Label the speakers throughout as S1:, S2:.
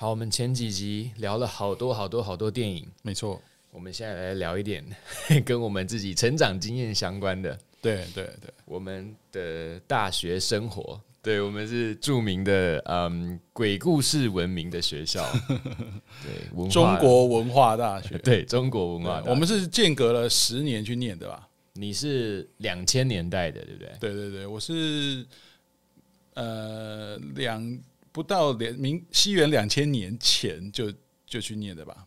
S1: 好，我们前几集聊了好多好多好多电影，
S2: 没错。
S1: 我们现在来聊一点 跟我们自己成长经验相关的。
S2: 对对对，
S1: 我们的大学生活。对，我们是著名的嗯鬼故事闻名的学校。对，文
S2: 中国文化大学。
S1: 对，中国文化大学。
S2: 我们是间隔了十年去念的吧？
S1: 你是两千年代的，对不对？
S2: 对对对，我是呃两不到两明西元两千年前就就去念的吧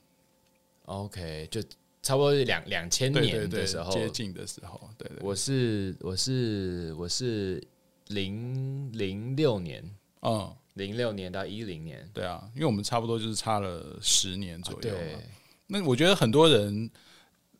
S1: ？OK，就差不多是两两千年的时候，
S2: 接近的时候。对对，
S1: 我是我是我是零零六年，嗯，零六年到一零年，
S2: 对啊，因为我们差不多就是差了十年左右。
S1: 对，
S2: 那我觉得很多人。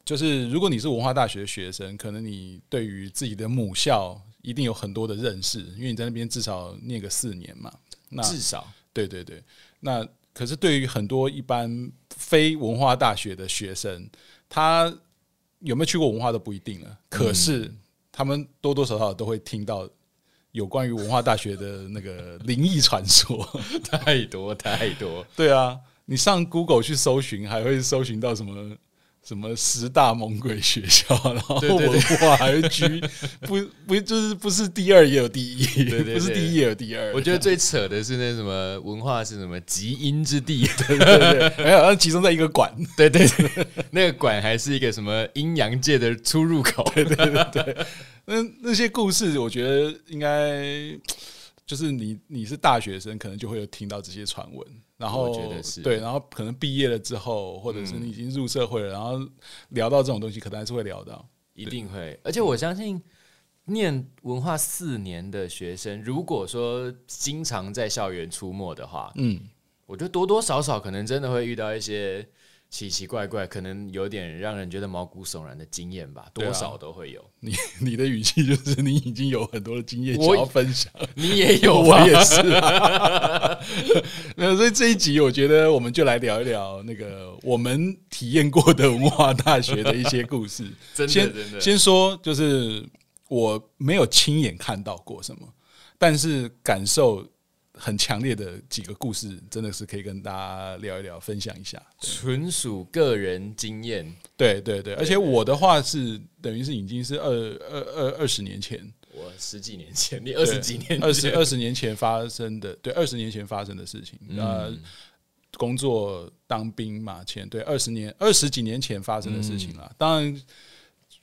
S2: 就是如果你是文化大学的学生，可能你对于自己的母校一定有很多的认识，因为你在那边至少念个四年嘛。那
S1: 至少，
S2: 对对对。那可是对于很多一般非文化大学的学生，他有没有去过文化都不一定了。可是他们多多少少都会听到有关于文化大学的那个灵异传说，
S1: 太多太多。
S2: 对啊，你上 Google 去搜寻，还会搜寻到什么？什么十大猛鬼学校，然后文化还是居 不不就是不是第二也有第一，对对对，不是第一也有第二。
S1: 我觉得最扯的是那什么文化是什么极阴之地，
S2: 对对对，没有，那集中在一个馆，
S1: 对对对，那个馆还是一个什么阴阳界的出入口，
S2: 对对对对。那那些故事，我觉得应该就是你你是大学生，可能就会有听到这些传闻。然后对，然后可能毕业了之后，或者是你已经入社会了，然后聊到这种东西，可能还是会聊到，
S1: 一定会。而且我相信，念文化四年的学生，如果说经常在校园出没的话，嗯，我觉得多多少少可能真的会遇到一些。奇奇怪怪，可能有点让人觉得毛骨悚然的经验吧，多少都会有。啊、
S2: 你你的语气就是你已经有很多的经验想要分享，
S1: 你也有，
S2: 我也是、啊。那所以这一集，我觉得我们就来聊一聊那个我们体验过的文化大学的一些故事。
S1: 真的，
S2: 先
S1: 真的
S2: 先说，就是我没有亲眼看到过什么，但是感受。很强烈的几个故事，真的是可以跟大家聊一聊，分享一下。
S1: 纯属个人经验，
S2: 对对对。而且我的话是等于是已经是二二二二十年前，
S1: 我十几年前，你二十几年，
S2: 二十二十年前发生的，对，二十年前发生的事情。那、嗯、工作当兵嘛，前对二十年二十几年前发生的事情了。嗯、当然。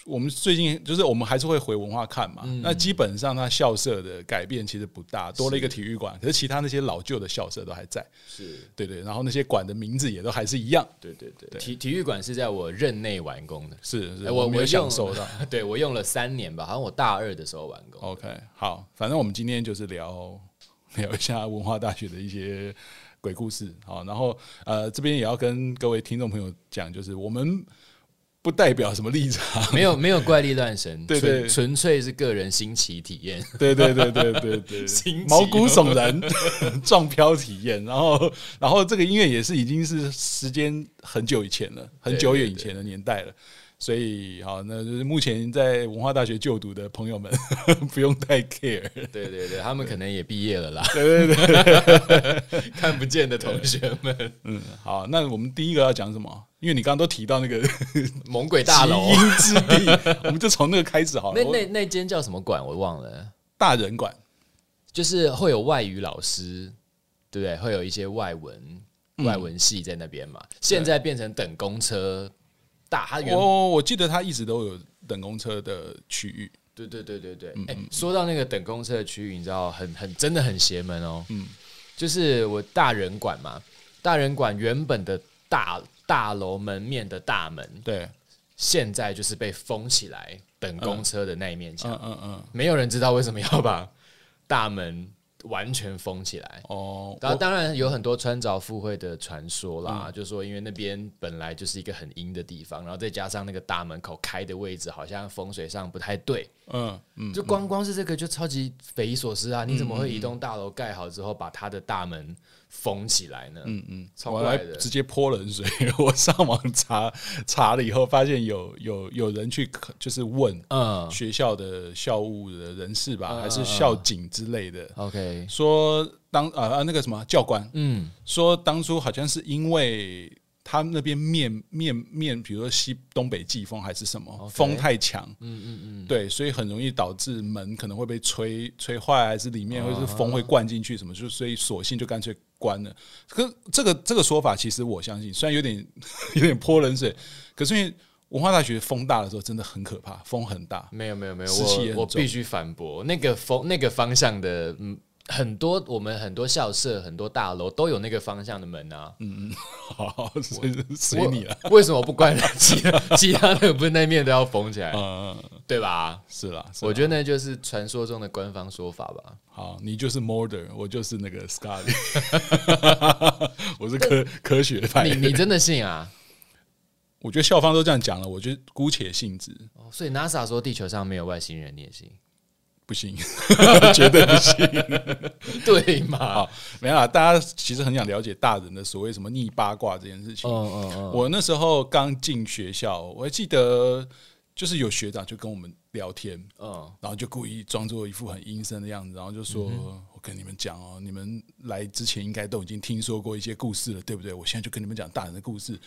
S2: 我们最近就是我们还是会回文化看嘛，嗯、那基本上它校舍的改变其实不大，多了一个体育馆，可是其他那些老旧的校舍都还在，
S1: 是。
S2: 对对，然后那些馆的名字也都还是一样，
S1: 对对对。体体育馆是在我任内完工的，
S2: 是是，
S1: 我
S2: 没有享受到，
S1: 对我用了三年吧，好像我大二的时候完工。
S2: OK，好，反正我们今天就是聊 聊一下文化大学的一些鬼故事，好，然后呃这边也要跟各位听众朋友讲，就是我们。不代表什么立场，
S1: 没有没有怪力乱神，
S2: 对对，
S1: 纯粹是个人新奇体验，
S2: 对对对对对对，毛骨悚然撞飘体验，然后然后这个音乐也是已经是时间很久以前了，很久远以前的年代了。所以，好，那就是目前在文化大学就读的朋友们 不用太 care。
S1: 对对对，他们可能也毕业了啦。
S2: 对对对，
S1: 看不见的同学们。
S2: 嗯，好，那我们第一个要讲什么？因为你刚刚都提到那个
S1: 猛鬼大楼
S2: 之地，我们就从那个开始好了。
S1: 那那那间叫什么馆？我忘了。
S2: 大人馆，
S1: 就是会有外语老师，对不对？会有一些外文外文系在那边嘛。现在变成等公车。大，
S2: 我我记得他一直都有等公车的区域。
S1: 对对对对对。哎，说到那个等公车的区域，你知道很很真的很邪门哦。嗯，就是我大人馆嘛，大人馆原本的大大楼门面的大门，
S2: 对，现
S1: 在就是被封起来，等公车的那一面墙。
S2: 嗯嗯嗯，
S1: 没有人知道为什么要把大门。完全封起来哦，然后当然有很多穿凿附会的传说啦，嗯、就说因为那边本来就是一个很阴的地方，然后再加上那个大门口开的位置好像风水上不太对，嗯嗯，就光光是这个就超级匪夷所思啊！嗯、你怎么会一栋大楼盖好之后把它的大门封起来呢？
S2: 嗯嗯，
S1: 超
S2: 我来
S1: 怪的
S2: 直接泼冷水。我上网查查了以后，发现有有有人去就是问，
S1: 嗯，
S2: 学校的校务的人士吧，
S1: 嗯
S2: 还是校警之类的。
S1: OK，
S2: 说当啊啊那个什么教官，
S1: 嗯，
S2: 说当初好像是因为他们那边面面面，比如说西东北季风还是什
S1: 么
S2: 风太强，
S1: 嗯嗯嗯，
S2: 对，所以很容易导致门可能会被吹吹坏，还是里面或者是风会灌进去什么，就所以索性就干脆关了。可是这个这个说法，其实我相信，虽然有点 有点泼冷水，可是因为文化大学风大的时候真的很可怕，风很大。
S1: 没有没有没有，
S2: 湿气也很重。
S1: 我我必须反驳，那个风那个方向的，嗯，很多我们很多校舍、很多大楼都有那个方向的门啊。
S2: 嗯嗯，好，随随你了。
S1: 我为什么不关其他其他的不是那面都要封起来，
S2: 嗯，
S1: 对吧？
S2: 是啦，是啦
S1: 我觉得那就是传说中的官方说法吧。
S2: 好，你就是 Morder，我就是那个 Scully，我是科科学派
S1: 你。你真的信啊？
S2: 我觉得校方都这样讲了，我就姑且信之，
S1: 哦所以 NASA 说地球上没有外星人，你也信？
S2: 不行，绝对不行。
S1: 对嘛？
S2: 好，没有啦，大家其实很想了解大人的所谓什么逆八卦这件事情。
S1: 嗯嗯嗯，
S2: 我那时候刚进学校，我还记得就是有学长就跟我们聊天，
S1: 嗯
S2: 然后就故意装作一副很阴森的样子，然后就说：“
S1: 嗯
S2: 我跟你们讲哦，你们来之前应该都已经听说过一些故事了，对不对？我现在就跟你们讲大人的故事。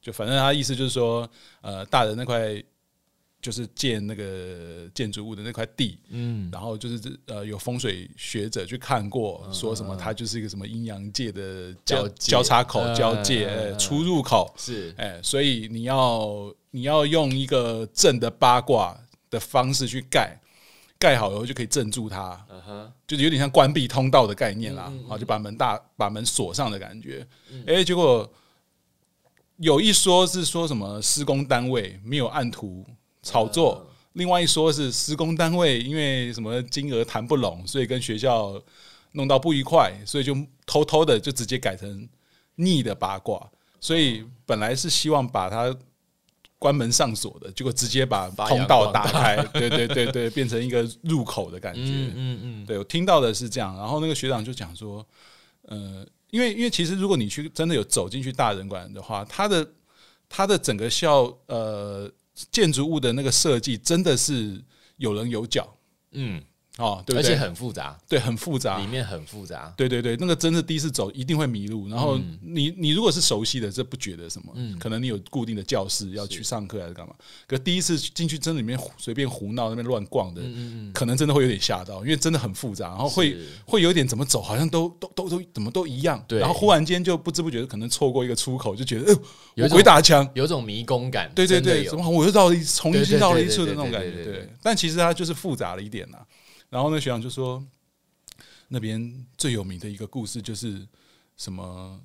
S2: 就反正他意思就是说，呃，大人那块就是建那个建筑物的那块地，
S1: 嗯，
S2: 然后就是呃有风水学者去看过，说什么它就是一个什么阴阳界的交
S1: 交
S2: 叉口、
S1: 嗯
S2: 交界、出入口。”
S1: 是
S2: 哎，所以你要你要用一个正的八卦的方式去盖，盖好以后就可以镇住它，就是有点像关闭通道的概念啦
S1: 嗯嗯嗯。
S2: 啊，就把门大把门锁上的感觉。哎，结果有一说是说什么施工单位没有按图炒作，另外一说是施工单位因为什么金额谈不拢，所以跟学校弄到不愉快，所以就偷偷的就直接改成逆的八卦。所以本来是希望把它关门上锁的，结果直接把通道打开，对对对对，变成一个入口的感觉。
S1: 嗯嗯嗯，
S2: 对我听到的是这样，然后那个学长就讲说，呃，因为因为其实如果你去真的有走进去大人馆的话，他的他的整个校呃建筑物的那个设计真的是有棱有角。
S1: 嗯，
S2: 哦，对不对？
S1: 而且很复杂，
S2: 对，很复杂，
S1: 里面很复杂。
S2: 对对对，那个真的第一次走一定会迷路。然后
S1: 嗯
S2: 你你如果是熟悉的，这不觉得什么，
S1: 嗯
S2: 可能你有固定的教室要去上课还是干嘛。可第一次进去真的里面随便胡闹那边乱逛的，可能真的会有点吓到，因为真的很复杂，然后会
S1: 是
S2: 会有点怎么走好像都都都都怎么都一样。
S1: 对
S2: 然后忽然间就不知不觉的可能错过一个出口，就觉得，哎、我鬼打墙。
S1: 有种迷宫感。
S2: 对
S1: 对对，
S2: 怎么我又绕了一重新绕了一次的那种感觉？
S1: 对，
S2: 但其实它就是复杂了一点呐。然后呢学长就说，那边最有名的一个故事就是什么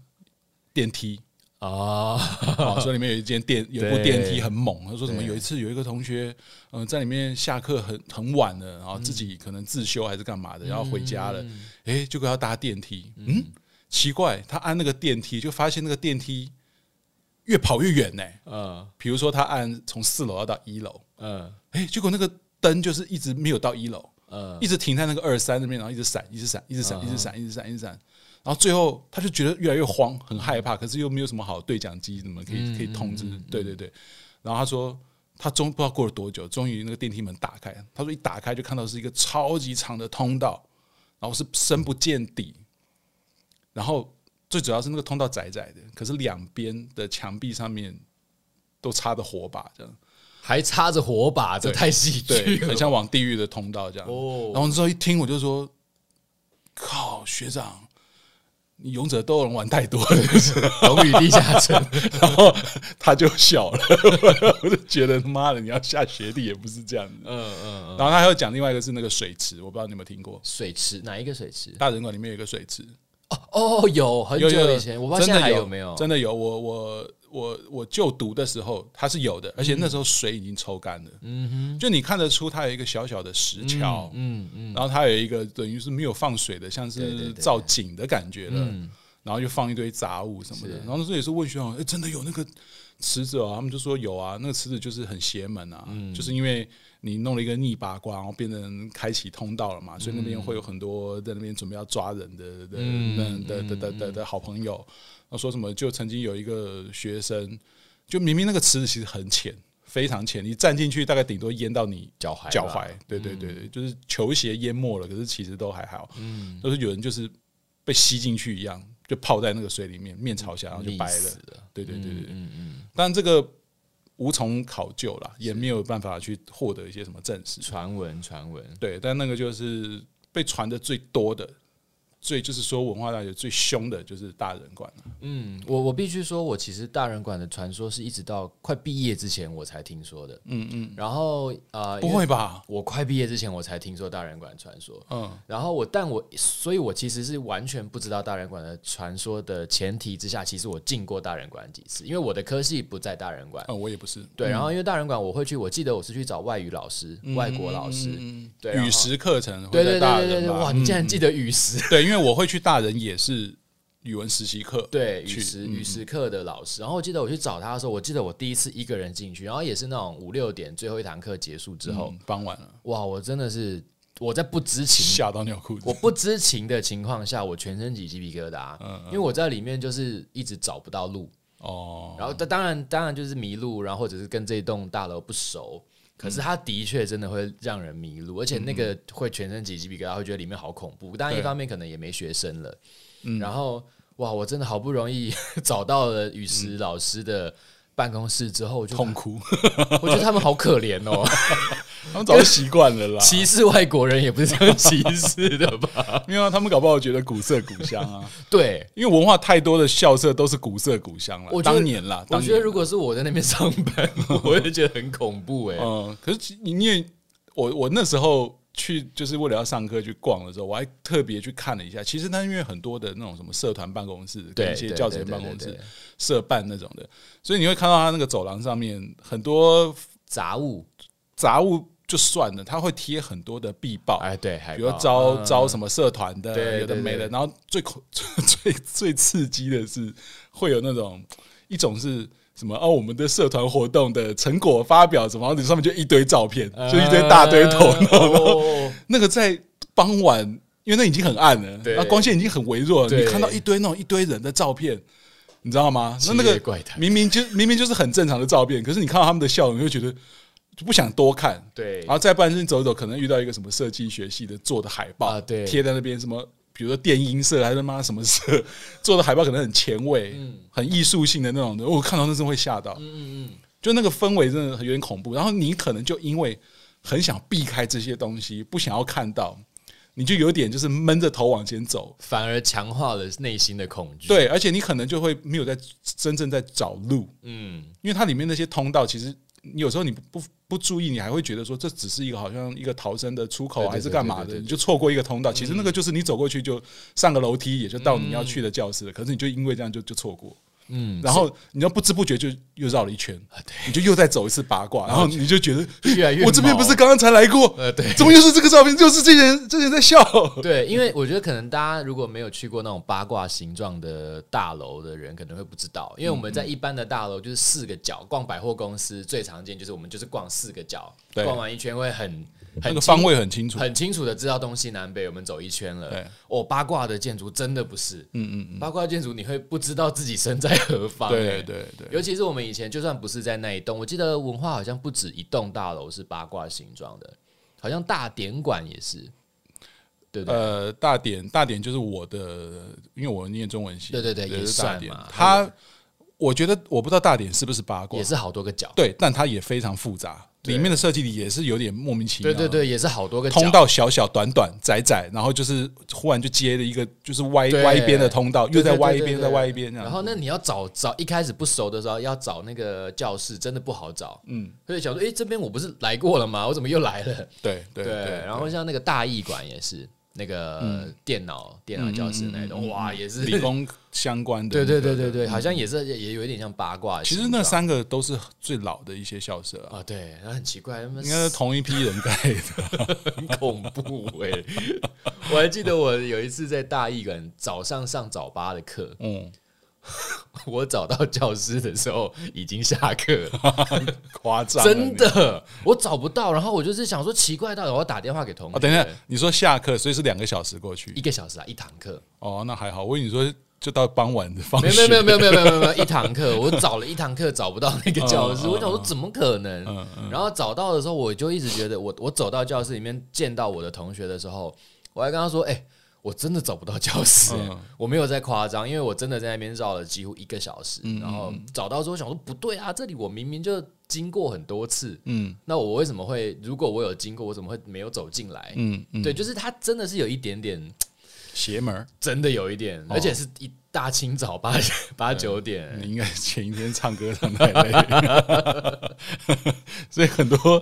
S2: 电梯。
S1: 啊，
S2: 啊，说里面有一间电有一部电梯很猛。他说什
S1: 么
S2: 有一次有一个同学，嗯，在里面下课很很晚了，然后自己可能自修还是干嘛的，然后回家了，诶，结果要搭电梯，嗯，奇怪，他按那个电梯就发现那个电梯越跑越远呢。
S1: 嗯。
S2: 比如说他按从四楼要到一楼。
S1: 嗯。
S2: 哎、结果那个灯就是一直没有到一楼，
S1: 嗯
S2: 一直停在那个二三那边，然后一直闪，一直闪，一直闪，
S1: 嗯
S2: 一直闪，一直闪，一直闪。然后最后他就觉得越来越慌，很害怕，可是又没有什么好对讲机，怎么可以可以通知？对对对。然后他说，他终不知道过了多久，终于那个电梯门打开。他说一打开就看到是一个超级长的通道，然后是深不见底。然后最主要是那个通道窄窄的，可是两边的墙壁上面都插着火把，这样。
S1: 还插着火把，
S2: 这
S1: 太戏
S2: 对，
S1: 剧了。
S2: 很像往地狱的通道这样。
S1: 哦
S2: 然后之后一听，我就说：“靠，学长，你勇者斗龙玩太多了。
S1: 龙与地下城，”
S2: 然后他就笑了，我就觉得他妈的，你要下学弟也不是这样的。
S1: 嗯嗯嗯，
S2: 然后他还有讲另外一个是那个水池，我不知道你有没有听过，
S1: 水池哪一个水池？
S2: 大人馆里面有一个水池，
S1: 哦，有很
S2: 有有
S1: 久以前，我不知道现在还有没有。
S2: 真的有。我我我我就读的时候，它是有的，而且那时候水已经抽干了。
S1: 嗯哼，
S2: 就你看得出它有一个小小的石桥，
S1: 嗯嗯
S2: 然后它有一个等于是没有放水的，像是造景的感觉了。
S1: 嗯
S2: 然后就放一堆杂物什么的。然后那时候也是问学长，哎，真的有那个池子啊？他们就说有啊，那个池子就是很邪门啊，嗯、就是因为你弄了一个逆八卦，然后变成开启通道了嘛，所以那边会有很多在那边准备要抓人的的的的的的好朋友。然后说什么？就曾经有一个学生，就明明那个池子其实很浅。非常浅，你站进去大概顶多淹到你脚踝，脚踝。对对对对，就是球鞋淹没了，可是其实都还好。嗯，都是有人就是被吸进去一样，就泡在那个水里面，面朝下，然后就白了。对对对对，嗯嗯。当然这个无从考究了，也没有办法去获得一些什么证实。
S1: 传闻，传闻。
S2: 对，但那个就是被传的最多的。所以就是说，文化大学最凶的就是大人馆。
S1: 嗯，我我必须说，我其实大人馆的传说是一直到快毕业之前我才听说的。嗯嗯。然后呃，
S2: 不会吧？
S1: 我快毕业之前我才听说大人馆传说。嗯。然后我，但我，所以我其实是完全不知道大人馆的传说的前提之下，其实我进过大人馆几次，因为我的科系不在大人馆。
S2: 嗯，我也不是。
S1: 对，然后因为大人馆我会去，我记得我是去找外语老师、外国老师。嗯。对。
S2: 语时课程。
S1: 对对对对对对。哇，你竟然记得语时？
S2: 对。因为我会去大人也是语文实习课，
S1: 对语实语时课的老师。然后我记得我去找他的时候，我记得我第一次一个人进去，然后也是那种五六点最后一堂课结束之后，
S2: 傍晚了。
S1: 哇，我真的是我在不知情
S2: 吓到尿裤子，
S1: 我不知情的情况下，我全身起鸡皮疙瘩，因为我在里面就是一直找不到路哦。然后当然当然就是迷路，然后或者是跟这栋大楼不熟。可是他的确真的会让人迷路，而且那个会全身起鸡皮疙瘩，会觉得里面好恐怖。当然一方面可能也没学生了，然后哇，我真的好不容易 找到了雨石老师的办公室之后，我就
S2: 痛哭。
S1: 我觉得他们好可怜哦。
S2: 他们早就习惯了啦，
S1: 歧视外国人也不是这样歧视的吧？
S2: 没有、啊他们搞不好觉得古色古香啊。
S1: 对，
S2: 因为文化太多的校舍都是古色古香了。我当年啦，
S1: 我觉得如果是我在那边上班，我也觉得很恐怖哎。
S2: 嗯，可是你因为我我那时候去就是为了要上课去逛的时候，我还特别去看了一下。其实他因为很多的那种什么社团办公室跟一些教职员办公室、社办那种的，所以你会看到他那个走廊上面很多
S1: 杂物。
S2: 杂物就算了，他会贴很多的壁报，
S1: 哎，对，
S2: 比如招招什么社团的，有的没的。然后最恐 最最刺激的是，会有那种一种是什么哦，我们的社团活动的成果发表什么，然后上面就一堆照片，就一堆大堆头。那个在傍晚，因为那已经很暗了，那光线已经很微弱了，你看到一堆那种一堆人的照片，你知道吗？那那个明明就明明就是很正常的照片，可是你看到他们的笑容，你会觉得。就不想多看，
S1: 对，
S2: 然后再不然是走走，可能遇到一个什么设计学系的做的海报，啊、对，贴在那边，什么比如说电音社还是妈什么社 做的海报，可能很前卫，嗯，很艺术性的那种的，我看到那真会吓到，嗯嗯嗯，就那个氛围真的有点恐怖。然后你可能就因为很想避开这些东西，不想要看到，你就有点就是闷着头往前走，
S1: 反而强化了内心的恐惧。
S2: 对，而且你可能就会没有在真正在找路，嗯，因为它里面那些通道其实。你有时候你不不注意，你还会觉得说，这只是一个好像一个逃生的出口还是干嘛的，你就错过一个通道。其实那个就是你走过去就上个楼梯，也就到你要去的教室了。可是你就因为这样就就错过。嗯，然后你要不知不觉就又绕了一圈，你就又再走一次八卦，然后你就觉得
S1: 越来越
S2: 我这边不是刚刚才来过？呃，对，怎么又是这个照片？就是这些人，这些人在笑。
S1: 对，因为我觉得可能大家如果没有去过那种八卦形状的大楼的人，可能会不知道。因为我们在一般的大楼就是四个角，逛百货公司最常见就是我们就是逛四个角，逛完一圈会很。
S2: 那个方位很清楚，
S1: 很清楚的知道东西南北，我们走一圈了。对，哦，八卦的建筑真的不是，嗯嗯嗯，八卦建筑你会不知道自己身在何方。
S2: 对对对，
S1: 尤其是我们以前就算不是在那一栋，我记得文化好像不止一栋大楼是八卦形状的，好像大典馆也是。对对，
S2: 呃，大典大典就是我的，因为我念中文系，
S1: 对对对，也是大典。
S2: 它，我觉得我不知道大典是不是八卦，
S1: 也是好多个角，对，
S2: 但它也非常复杂。里面的设计里也是有点莫名其妙，
S1: 对对对，也是好多个
S2: 通道，小小短短窄窄，然后就是忽然就接了一个就是歪歪一边的通道，又在歪一边，再歪一边。
S1: 然后那你要找找一开始不熟的时候要找那个教室，真的不好找。嗯，所以想说，哎，这边我不是来过了吗？我怎么又来了？
S2: 对对对。
S1: 然后像那个大艺馆也是，那个电脑电脑教室那种，哇，也是
S2: 理工相关的。
S1: 对对对对对，好像也是也有一点像八卦。
S2: 其实那三个都是最老的一些校舍啊。
S1: 对，那很奇怪，应
S2: 该是同一批人盖的，
S1: 很恐怖哎。我还记得我有一次在大义馆早上上早八的课，嗯。我找到教室的时候已经下课，
S2: 夸张，
S1: 真的我找不到。然后我就是想说奇怪，到底我要打电话给同学。
S2: 等一下，你说下课，所以是两个小时过去，
S1: 一个小时啊，一堂课。
S2: 哦，那还好。我跟你说，就到傍晚的放学，
S1: 没有没有没有没有没有没有一堂课，我找了一堂课找不到那个教室，我想说怎么可能？然后找到的时候，我就一直觉得我我走到教室里面见到我的同学的时候，我还跟他说，哎。我真的找不到教室，嗯、我没有在夸张，因为我真的在那边绕了几乎一个小时，嗯、然后找到之后想说不对啊，这里我明明就经过很多次，嗯，那我为什么会？如果我有经过，我怎么会没有走进来？嗯，嗯对，就是它真的是有一点点
S2: 邪门，
S1: 真的有一点，而且是一。大清早八八九点，
S2: 你应该前一天唱歌唱太累，所以很多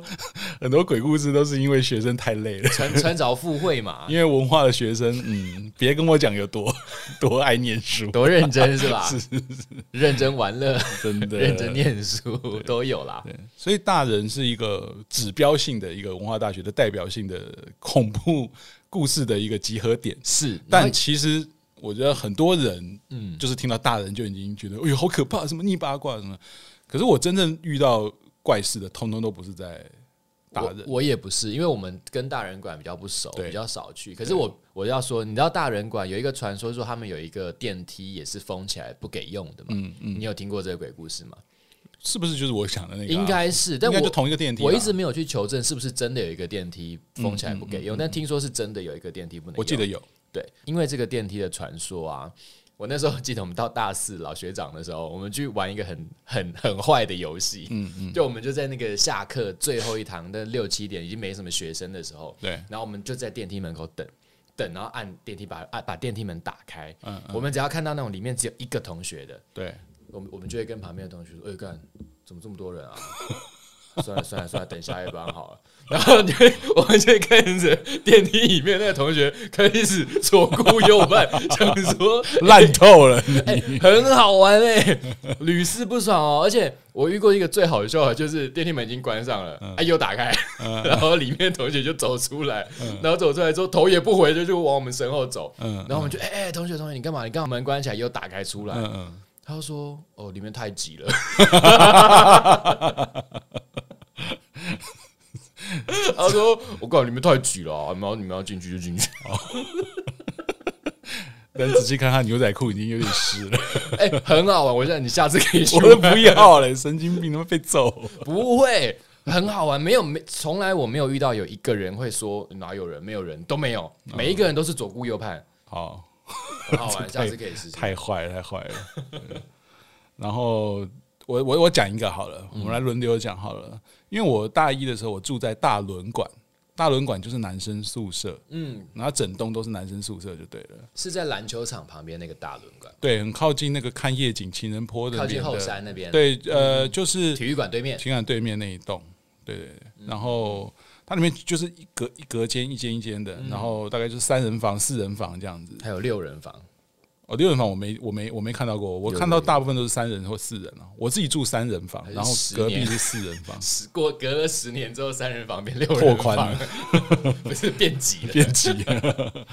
S2: 很多鬼故事都是因为学生太累了，
S1: 穿穿凿附会嘛。
S2: 因为文化的学生，嗯，别跟我讲有多多爱念书，
S1: 多认真是吧？是是是，认真玩乐，
S2: 真的
S1: 认真念书都有啦。
S2: 对，所以大人是一个指标性的一个文化大学的代表性的恐怖故事的一个集合点，
S1: 是，
S2: 但其实。我觉得很多人，嗯，就是听到大人就已经觉得，哎呦，好可怕，什么逆八卦什么。可是我真正遇到怪事的，通通都不是在大人。
S1: 我，我也不是，因为我们跟大人馆比较不熟，比较少去。可是我我要说，你知道大人馆有一个传说，说他们有一个电梯也是封起来不给用的嘛？嗯嗯，你有听过这个鬼故事吗？
S2: 是不是就是我想的那个？
S1: 应该是，但我
S2: 就同一个电梯，
S1: 我一直没有去求证是不是真的有一个电梯封起来不给用。但听说是真的有一个电梯不能用，
S2: 我记得有。
S1: 对，因为这个电梯的传说啊，我那时候记得我们到大四老学长的时候，我们去玩一个很很很坏的游戏，嗯嗯，就我们就在那个下课最后一堂的六七点已经没什么学生的时候，对，然后我们就在电梯门口等等，然后按电梯把按把电梯门打开，嗯，我们只要看到那种里面只有一个同学的，对，我们我们就会跟旁边的同学说，哎干，怎么这么多人啊？算了算了算了，等下一班好了。然后你会，我们就看着电梯里面那个同学开始左顾右盼，想说
S2: 烂透了，
S1: 欸，很好玩哎，欸，屡试不爽哦。而且我遇过一个最好笑的，就是电梯门已经关上了，哎，嗯，又打开，嗯，然后里面同学就走出来，嗯，然后走出来之后头也不回就就往我们身后走，嗯，然后我们就哎哎，欸，同学同学你干嘛？你刚好门关起来又打开出来，嗯嗯，他就说哦里面太挤了。他说：“我告诉你们太挤了，啊，你们要你们要进去就进去。
S2: 但仔细看他牛仔裤已经有点湿了。
S1: 哎、欸，很好玩，我现在你下次可以去。
S2: 我都不要了，神经病，他妈被揍。
S1: 不会，很好玩。没有没，从来我没有遇到有一个人会说哪有人，没有人都没有，每一个人都是左顾右盼。好，很好玩，下次可以试试。
S2: 太坏了，太坏了。然后我我我讲一个好了，我们来轮流讲好了。因为我大一的时候，我住在大轮馆，大轮馆就是男生宿舍，嗯，然后整栋都是男生宿舍就对了。
S1: 是在篮球场旁边那个大轮馆，
S2: 对，很靠近那个看夜景情人坡的，
S1: 靠近后山那边。
S2: 对，呃，就是
S1: 体育馆对面，
S2: 体育馆对面那一栋，对对对。然后它里面就是一隔一隔间，一间一间的，然后大概就是三人房、四人房这样子，
S1: 还有六人房。
S2: 哦，六人房我没我没我没看到过，我看到大部分都是三人或四人啊。我自己住三人房，然后隔壁是四人房。
S1: 十过隔了十年之后，三人房变六人房，拓宽了，不是变挤了，
S2: 变挤了。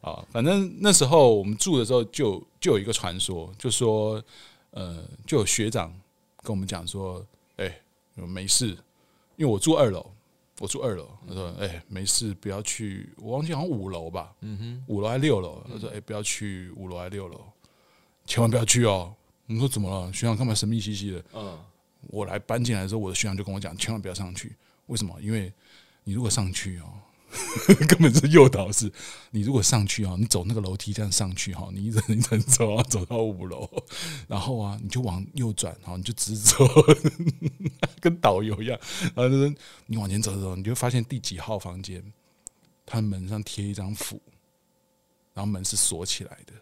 S2: 啊，反正那时候我们住的时候就，就就有一个传说，就说呃，就有学长跟我们讲说，哎、欸，没事，因为我住二楼。我住二楼，他说：“哎、欸，没事，不要去。我忘记好像五楼吧，嗯哼，五楼还六楼。他说：‘哎、欸，不要去五楼还六楼，千万不要去哦。’我们说怎么了？学长干嘛神秘兮兮的？嗯，我来搬进来的时候，我的学长就跟我讲，千万不要上去。为什么？因为你如果上去哦。” 根本是诱导式。你如果上去啊，你走那个楼梯这样上去哈，你一层一层走啊，走到五楼，然后啊，你就往右转，然后你就直走，跟导游一样。然后就是你往前走的时候，你就发现第几号房间，他门上贴一张符，然后门是锁起来的。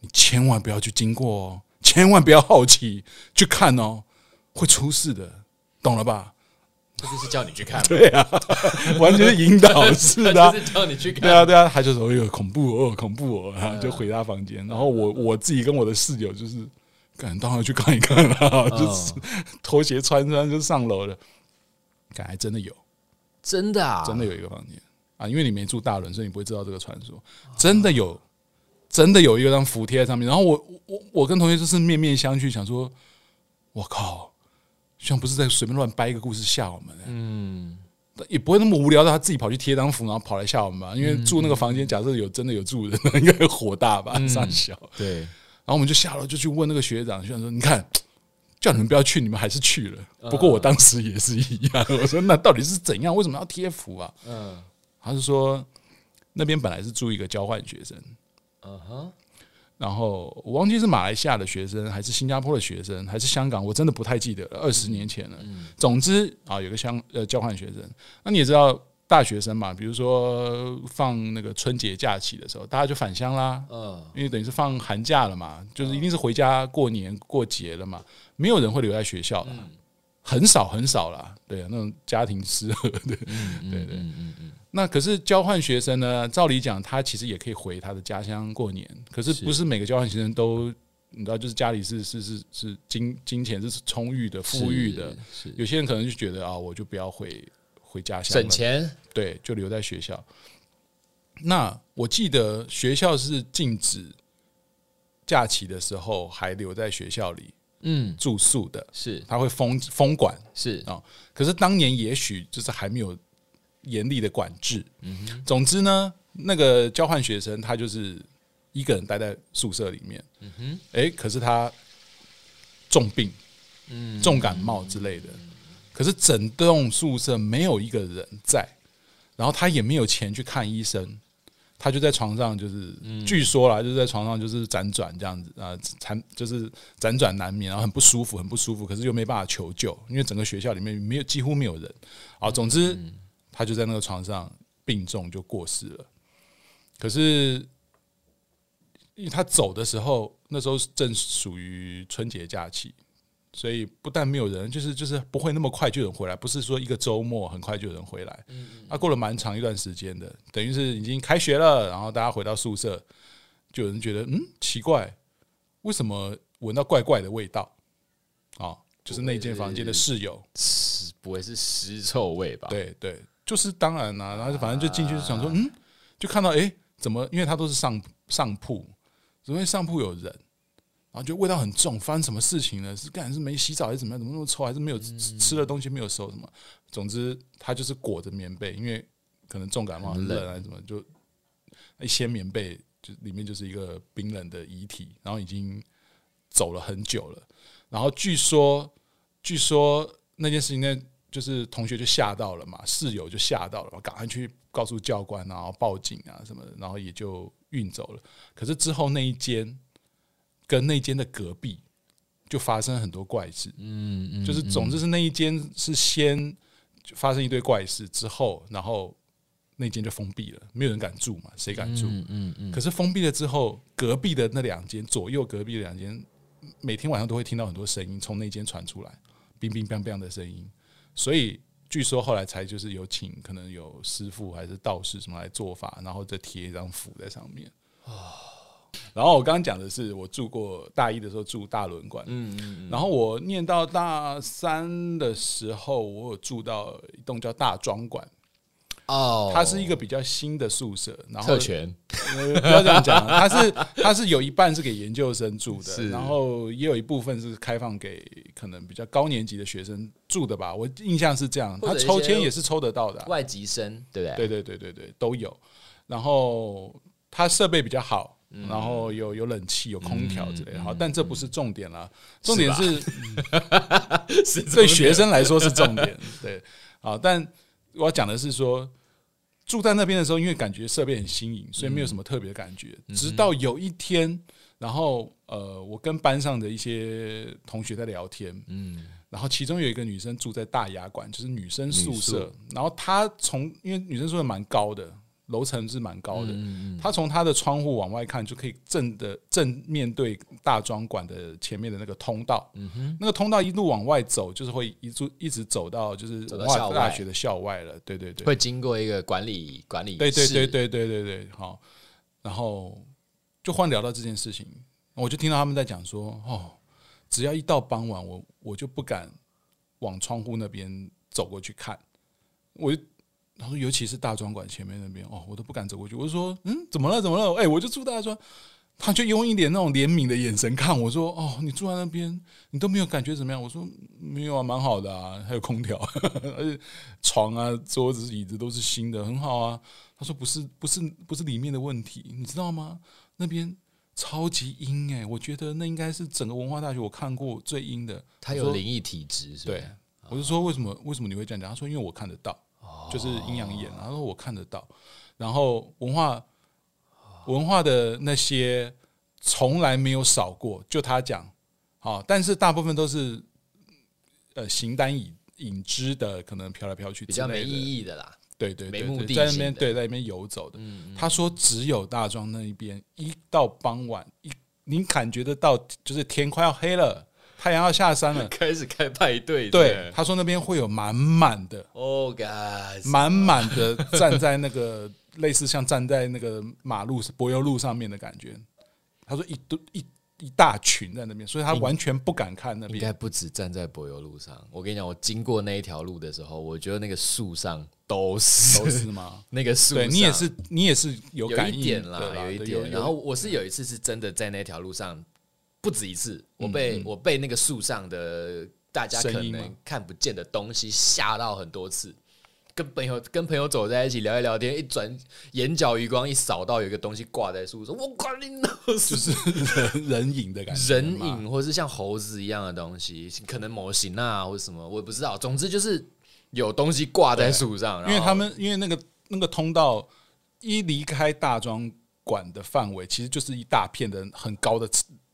S2: 你千万不要去经过哦，千万不要好奇去看哦，会出事的，懂了吧？
S1: 他就是叫你去看，
S2: 对啊，完全是引导式的，
S1: 就是叫你去看，
S2: 对啊，对啊，他就说：“哎呦，恐怖哦，恐怖哦！”然后就回他房间，然后我我自己跟我的室友就是，赶当然去看一看了，就是拖鞋穿穿就上楼了，感还真的有，
S1: 真的啊，
S2: 真的有一个房间。啊，因为你没住大轮，所以你不会知道这个传说，真的有，真的有一个张符贴在上面，然后我我我跟同学就是面面相觑，想说，我靠。像不是在随便乱掰一个故事吓我们，嗯，也不会那么无聊到他自己跑去贴张符，然后跑来吓我们吧？因为住那个房间，假设有真的有住人，应该会火大吧？三小
S1: 对，
S2: 然后我们就下楼就去问那个学长，学长说：“你看，叫你们不要去，你们还是去了。不过我当时也是一样。我说那到底是怎样？为什么要贴符啊？嗯，他是说那边本来是住一个交换学生，嗯哼。”然后我忘记是马来西亚的学生，还是新加坡的学生，还是香港，我真的不太记得了，二十年前了。总之啊，有个香呃交换学生，那你也知道大学生嘛，比如说放那个春节假期的时候，大家就返乡啦，嗯，因为等于是放寒假了嘛，就是一定是回家过年过节了嘛，没有人会留在学校的，很少很少啦，对啊，那种家庭失和的，对对对，嗯嗯。那可是交换学生呢？照理讲，他其实也可以回他的家乡过年。可是不是每个交换学生都，你知道，就是家里是是是是金金钱是充裕的、富裕的。有些人可能就觉得啊，我就不要回回家乡，
S1: 省钱。
S2: 对，就留在学校。那我记得学校是禁止假期的时候还留在学校里，嗯，住宿的，是他会封封管，是啊。可是当年也许就是还没有。严厉的管制。嗯，总之呢，那个交换学生他就是一个人待在宿舍里面。嗯哼，哎，可是他重病，嗯，重感冒之类的。可是整栋宿舍没有一个人在，然后他也没有钱去看医生，他就在床上，就是据说啦，就是在床上就是辗转这样子啊，残就是辗转难眠，然后很不舒服，很不舒服。可是又没办法求救，因为整个学校里面没有几乎没有人。啊，总之。他就在那个床上病重就过世了，可是因为他走的时候，那时候正属于春节假期，所以不但没有人，就是就是不会那么快就有人回来，不是说一个周末很快就有人回来。他过了蛮长一段时间的，等于是已经开学了，然后大家回到宿舍，就有人觉得嗯奇怪，为什么闻到怪怪的味道？啊，就是那间房间的室友，
S1: 不会是尸臭味吧？
S2: 对对。就是当然啦、啊，然后就反正就进去就想说，嗯，就看到哎，怎么？因为他都是上上铺，怎么会上铺有人？然后就味道很重，发生什么事情呢？是干是没洗澡还是怎么样？怎么那么臭？还是没有吃的东西没有收什么？总之他就是裹着棉被，因为可能重感冒很冷还是怎么，就一掀棉被，就里面就是一个冰冷的遗体，然后已经走了很久了。然后据说，据说那件事情呢。就是同学就吓到了嘛，室友就吓到了嘛，赶快去告诉教官，然后报警啊什么的，然后也就运走了。可是之后那一间跟那间的隔壁就发生很多怪事，嗯嗯，就是总之是那一间是先发生一堆怪事之后，然后那间就封闭了，没有人敢住嘛，谁敢住？嗯嗯嗯。可是封闭了之后，隔壁的那两间左右隔壁的两间，每天晚上都会听到很多声音从那间传出来，冰冰乓乓的声音。所以据说后来才就是有请可能有师傅还是道士什么来做法，然后再贴一张符在上面。然后我刚刚讲的是我住过大一的时候住大轮馆，嗯嗯，然后我念到大三的时候，我有住到一栋叫大庄馆。哦，它是一个比较新的宿舍，然后
S1: 特权，
S2: 不要这样讲，它是它是有一半是给研究生住的，然后也有一部分是开放给可能比较高年级的学生住的吧，我印象是这样，他抽签也是抽得到的，
S1: 外籍生对不
S2: 对？对对对对对都有，然后它设备比较好，然后有有冷气有空调之类的，好，但这不是重点啦，重点是，是对学生来说是重点，对，好，但我要讲的是说。住在那边的时候，因为感觉设备很新颖，所以没有什么特别的感觉。嗯、直到有一天，然后呃，我跟班上的一些同学在聊天，嗯，然后其中有一个女生住在大雅馆，就是女生宿舍。宿。然后她从因为女生宿舍蛮高的，楼层是蛮高的。他从他的窗户往外看，就可以正的正面对大庄馆的前面的那个通道。那个通道一路往外走，就是会一直一直走到就是文化大学的校外了。对对对，
S1: 会经过一个管理管理。
S2: 对对对对对对对，好。然后就换聊到这件事情，我就听到他们在讲说，哦，只要一到傍晚，我我就不敢往窗户那边走过去看。我就他说，尤其是大庄馆前面那边，哦，我都不敢走过去。我就说，嗯，怎么了？怎么了？哎，我就住大庄。他就用一点那种怜悯的眼神看我说，哦，你住在那边，你都没有感觉怎么样？我说没有啊，蛮好的啊，还有空调，而且床啊、桌子、椅子都是新的，很好啊。他说不是，不是，不是里面的问题，你知道吗？那边超级阴哎，我觉得那应该是整个文化大学我看过最阴的。
S1: 他有灵异体质，是
S2: 对。我就说为什么？为什么你会这样讲？他说因为我看得到。就是阴阳眼，然后我看得到，然后文化文化的那些从来没有少过，就他讲，好，但是大部分都是呃形单影影只的，可能飘来飘去，
S1: 比较没意义的啦，
S2: 对对对，
S1: 没目的
S2: 在那边对在那边游走的。他说只有大庄那一边，一到傍晚一，你感觉得到，就是天快要黑了。太阳要下山了，
S1: 开始开派对。
S2: 对，他说那边会有满满的
S1: ，Oh God，
S2: 满满的站在那个 类似像站在那个马路柏油路上面的感觉。他说一堆一一大群在那边，所以他完全不敢看那边。
S1: 应该不止站在柏油路上。我跟你讲，我经过那一条路的时候，我觉得那个树上都是
S2: 都是吗？
S1: 那个树，
S2: 对你也是你也是有感
S1: 应点啦，有一点。然后我是有一次是真的在那条路上。不止一次，我被、嗯嗯、我被那个树上的大家可能看不见的东西吓到很多次。跟朋友跟朋友走在一起聊一聊天，一转眼角余光一扫到有一个东西挂在树上，我管你呢，
S2: 就是人人影的感觉，
S1: 人影或是像猴子一样的东西，可能模型啊或者什么，我也不知道。总之就是有东西挂在树上，
S2: 因为他们因为那个那个通道一离开大庄馆的范围，其实就是一大片的很高的。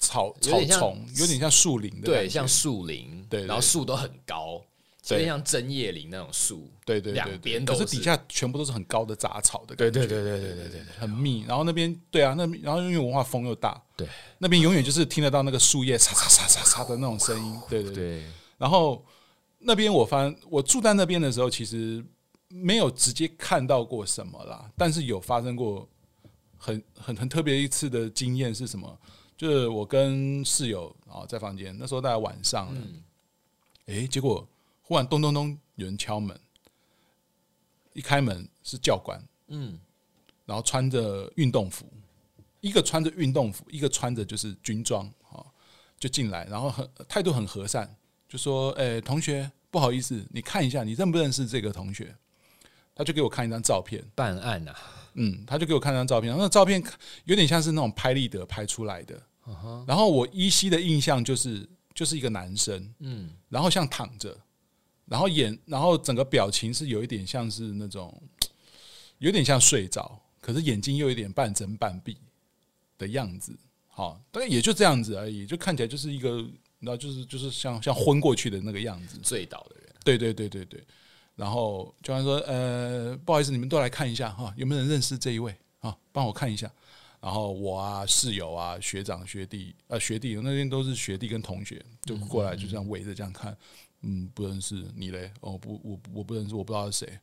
S2: 草草丛有点像树林的，
S1: 对，像树林，
S2: 对，
S1: 然后树都很高，有点像针叶林那种树，
S2: 对对，
S1: 两边都是，
S2: 可是底下全部都是很高的杂草的，
S1: 对对对对对对对，
S2: 很密。然后那边，对啊，那然后因为文化风又大，
S1: 对，
S2: 那边永远就是听得到那个树叶沙沙沙沙沙的那种声音，对对对。然后那边我发，我住在那边的时候，其实没有直接看到过什么啦，但是有发生过很很很特别一次的经验是什么？就是我跟室友啊在房间，那时候大概晚上了，哎、嗯，结果忽然咚咚咚有人敲门，一开门是教官，嗯，然后穿着运动服，一个穿着运动服，一个穿着就是军装啊，就进来，然后很态度很和善，就说：“哎，同学，不好意思，你看一下，你认不认识这个同学？”他就给我看一张照片，
S1: 办案啊。
S2: 嗯，他就给我看张照片，那照片有点像是那种拍立得拍出来的。然后我依稀的印象就是，就是一个男生，嗯，然后像躺着，然后眼，然后整个表情是有一点像是那种，有点像睡着，可是眼睛又有点半睁半闭的样子。好，大概也就这样子而已，就看起来就是一个，然后就是就是像像昏过去的那个样子，
S1: 醉倒的人。
S2: 对对对对对。然后教官说：“呃，不好意思，你们都来看一下哈，有没有人认识这一位啊？帮我看一下。”然后我啊，室友啊，学长学弟啊，学弟那边都是学弟跟同学，就过来就这样围着这样看。嗯，不认识你嘞？哦，不，我我不认识，我不知道是谁。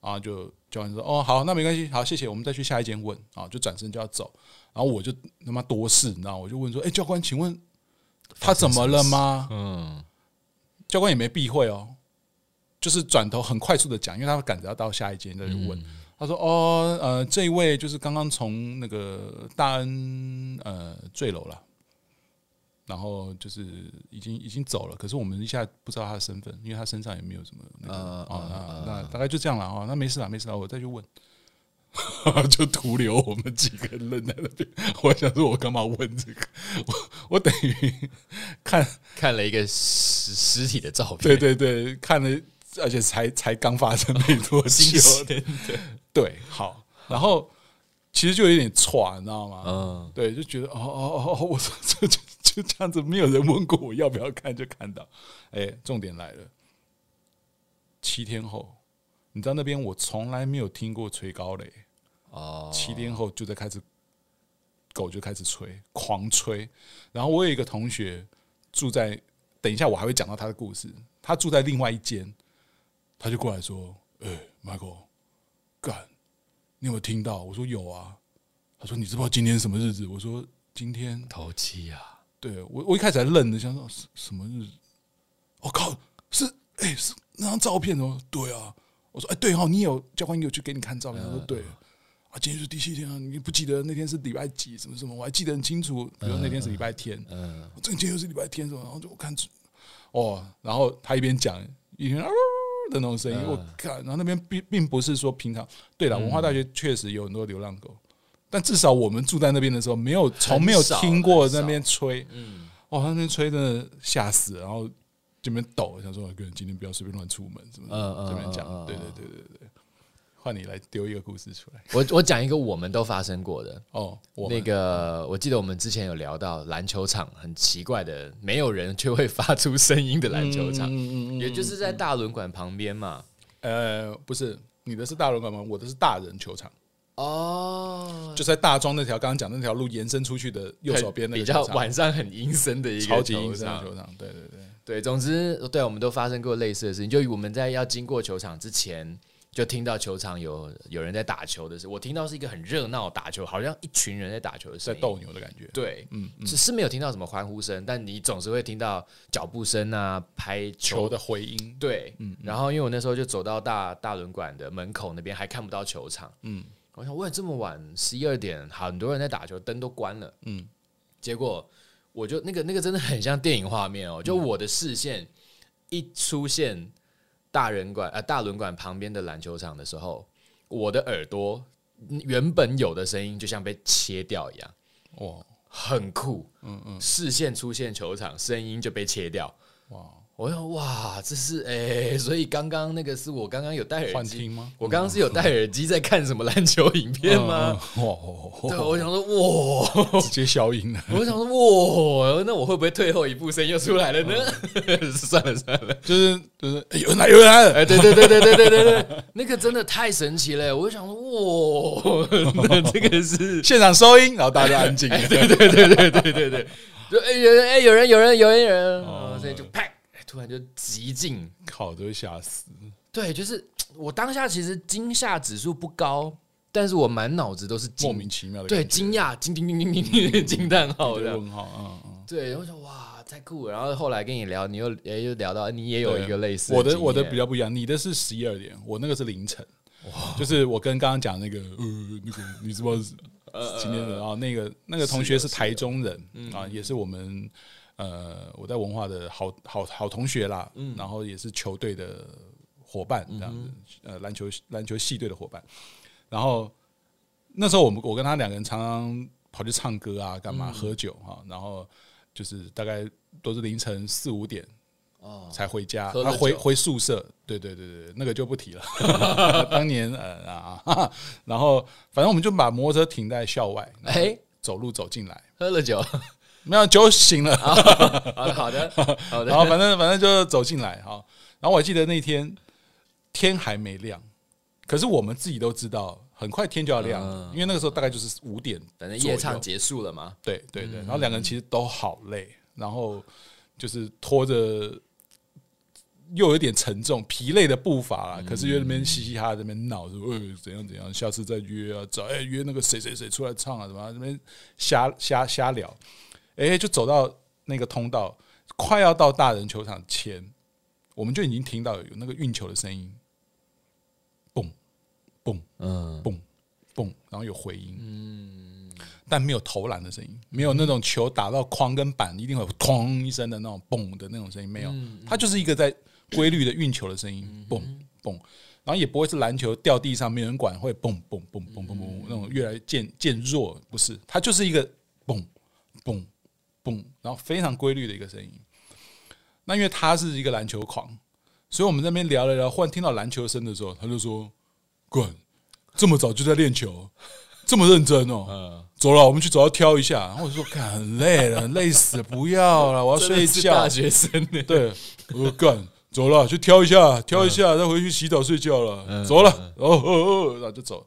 S2: 然后就教官说：“哦，好，那没关系，好，谢谢，我们再去下一间问。”啊，就转身就要走。然后我就他妈多事，你知道，我就问说：“哎，教官，请问他怎么了吗？”嗯，教官也没避讳哦。就是转头很快速的讲，因为他赶着要到下一间再去问。嗯、他说：“哦，呃，这一位就是刚刚从那个大恩呃坠楼了，然后就是已经已经走了。可是我们一下不知道他的身份，因为他身上也没有什么那个啊、呃呃、那大概就这样了啊。那没事了，没事了，我再去问。就徒留我们几个人愣在那边。我想说，我干嘛问这个？我我等于看
S1: 看了一个实实体的照片。
S2: 对对对，看了。”而且才才刚发生没多久，对对，好，然后其实就有点喘，你知道吗？嗯，对，就觉得哦哦哦，我说 这就就这样子，没有人问过我要不要看，就看到，哎，重点来了，七天后，你知道那边我从来没有听过吹高雷，哦，七天后就在开始，狗就开始吹，狂吹。然后我有一个同学住在，等一下我还会讲到他的故事。他住在另外一间，他就过来说：“哎、欸，Michael，干，你有没有听到？”我说：“有啊。”他说：“你知不知道今天什么日子？”我说：“今天
S1: 头七啊。”对
S2: 我，我一开始还愣着，想说什么日子？我、哦、靠，是哎、欸，是那张照片哦。对啊，我说：“哎、欸，对哦，你有教官有去给你看照片。”他说：“对啊，今天是第七天啊，你不记得那天是礼拜几？什么什么？我还记得很清楚。比如那天是礼拜天，嗯，这今天又是礼拜天，什么？然后就我看。”哦，然后他一边讲一边嗷的那种声音，我靠，然后那边并并不是说平常。对了，文化大学确实有很多流浪狗，但至少我们住在那边的时候，没有从没有听过那边吹。嗯，哦，那边吹真的吓死，然后这边抖，想说个人今天不要随便乱出门，什么的，这边讲，对对对对对。换你来丢一个故事出来，
S1: 我我讲一个我们都发生过的哦。那个我记得我们之前有聊到篮球场很奇怪的，没有人却会发出声音的篮球场，也就是在大轮馆旁边嘛。
S2: 呃，不是，你的是大轮馆吗？我的是大人球场。哦，就在大庄那条刚刚讲那条路延伸出去的右手边那个
S1: 比较晚上很阴森的一个
S2: 超级阴森的球场。对对对
S1: 对，总之对，我们都发生过类似的事情。就我们在要经过球场之前。就听到球场有有人在打球的时候，我听到是一个很热闹打球，好像一群人在打球的声音，
S2: 在斗牛的感觉。
S1: 对，嗯，只是没有听到什么欢呼声，但你总是会听到脚步声啊，拍球，
S2: 球的回音。
S1: 对，嗯。然后因为我那时候就走到大大轮馆的门口那边，还看不到球场。嗯，我想，喂，这么晚十一二点，很多人在打球，灯都关了。嗯。结果我就那个那个真的很像电影画面哦，就我的视线一出现。大人馆啊，大轮馆旁边的篮球场的时候，我的耳朵原本有的声音就像被切掉一样，哇，很酷，嗯嗯，视线出现球场，声音就被切掉，哇。我说哇，这是哎、欸，所以刚刚那个是我刚刚有戴耳机
S2: 吗？
S1: 我刚刚是有戴耳机在看什么篮球影片吗？嗯嗯、哇，对，我想说哇，
S2: 直接消音了。
S1: 我想说哇，那我会不会退后一步，声音又出来了呢？嗯、算了算了，
S2: 就是就是、欸、有人来有人来，
S1: 哎，对对对对对对对对，那个真的太神奇了。我就想说哇，那 这个是
S2: 现场收音，然后大家安静。
S1: 对对对对对对对对，就哎有人哎有人有人有人有人，所以就啪。突然就极静，
S2: 靠，都会吓死。
S1: 对，就是我当下其实惊吓指数不高，但是我满脑子都是
S2: 莫名其妙的
S1: 对惊讶，惊惊惊惊惊惊叹号的
S2: 问号，嗯嗯，
S1: 对，然后说哇，太酷了。然后后来跟你聊，你又哎又聊到你也有一个类似的，
S2: 我的我的比较不一样，你的是十一二点，我那个是凌晨，就是我跟刚刚讲那个呃那个你知道是今天的啊，那个那个同学是台中人啊，也是我们。呃，我在文化的好好好同学啦，嗯，然后也是球队的伙伴这样子，呃，篮球篮球系队的伙伴。然后那时候我们我跟他两个人常常跑去唱歌啊，干嘛喝酒哈，然后就是大概都是凌晨四五点哦。才回家，他回回宿舍，对对对对，那个就不提了。当年呃啊，然后反正我们就把摩托车停在校外，哎，走路走进来，
S1: 喝了酒。
S2: 没有酒醒了，
S1: 好的好的好的，
S2: 然后 反正反正就走进来哈，然后我还记得那天天还没亮，可是我们自己都知道很快天就要亮了，因为那个时候大概就是五点，
S1: 反正夜唱结束了嘛。
S2: 对对对，然后两个人其实都好累，然后就是拖着又有点沉重疲累的步伐啦，可是又那边嘻嘻哈哈在那边闹说呃怎样怎样，下次再约啊，找哎约那个谁谁谁出来唱啊，什么那边瞎瞎瞎聊。哎、欸，就走到那个通道，快要到大人球场前，我们就已经听到有那个运球的声音，嘣嘣嗯。嘣嘣，然后有回音，嗯，但没有投篮的声音，没有那种球打到框跟板一定会有哐一声的那种嘣的那种声音，没有，它就是一个在规律的运球的声音，嘣嘣，然后也不会是篮球掉地上没人管会嘣嘣嘣嘣嘣嘣那种越来越渐渐弱，不是，它就是一个嘣嘣。嘣，然后非常规律的一个声音。那因为他是一个篮球狂，所以我们在那边聊了聊，忽然听到篮球声的时候，他就说：“滚，这么早就在练球，这么认真哦。”嗯，走了，我们去走要挑一下。然后我就说：“干，很累了，累死了，不要了，我要睡觉。”
S1: 大学生呢？
S2: 对，我说：“干，走了，去挑一下，挑一下，再回去洗澡睡觉了。”走了，哦哦哦，然后就走。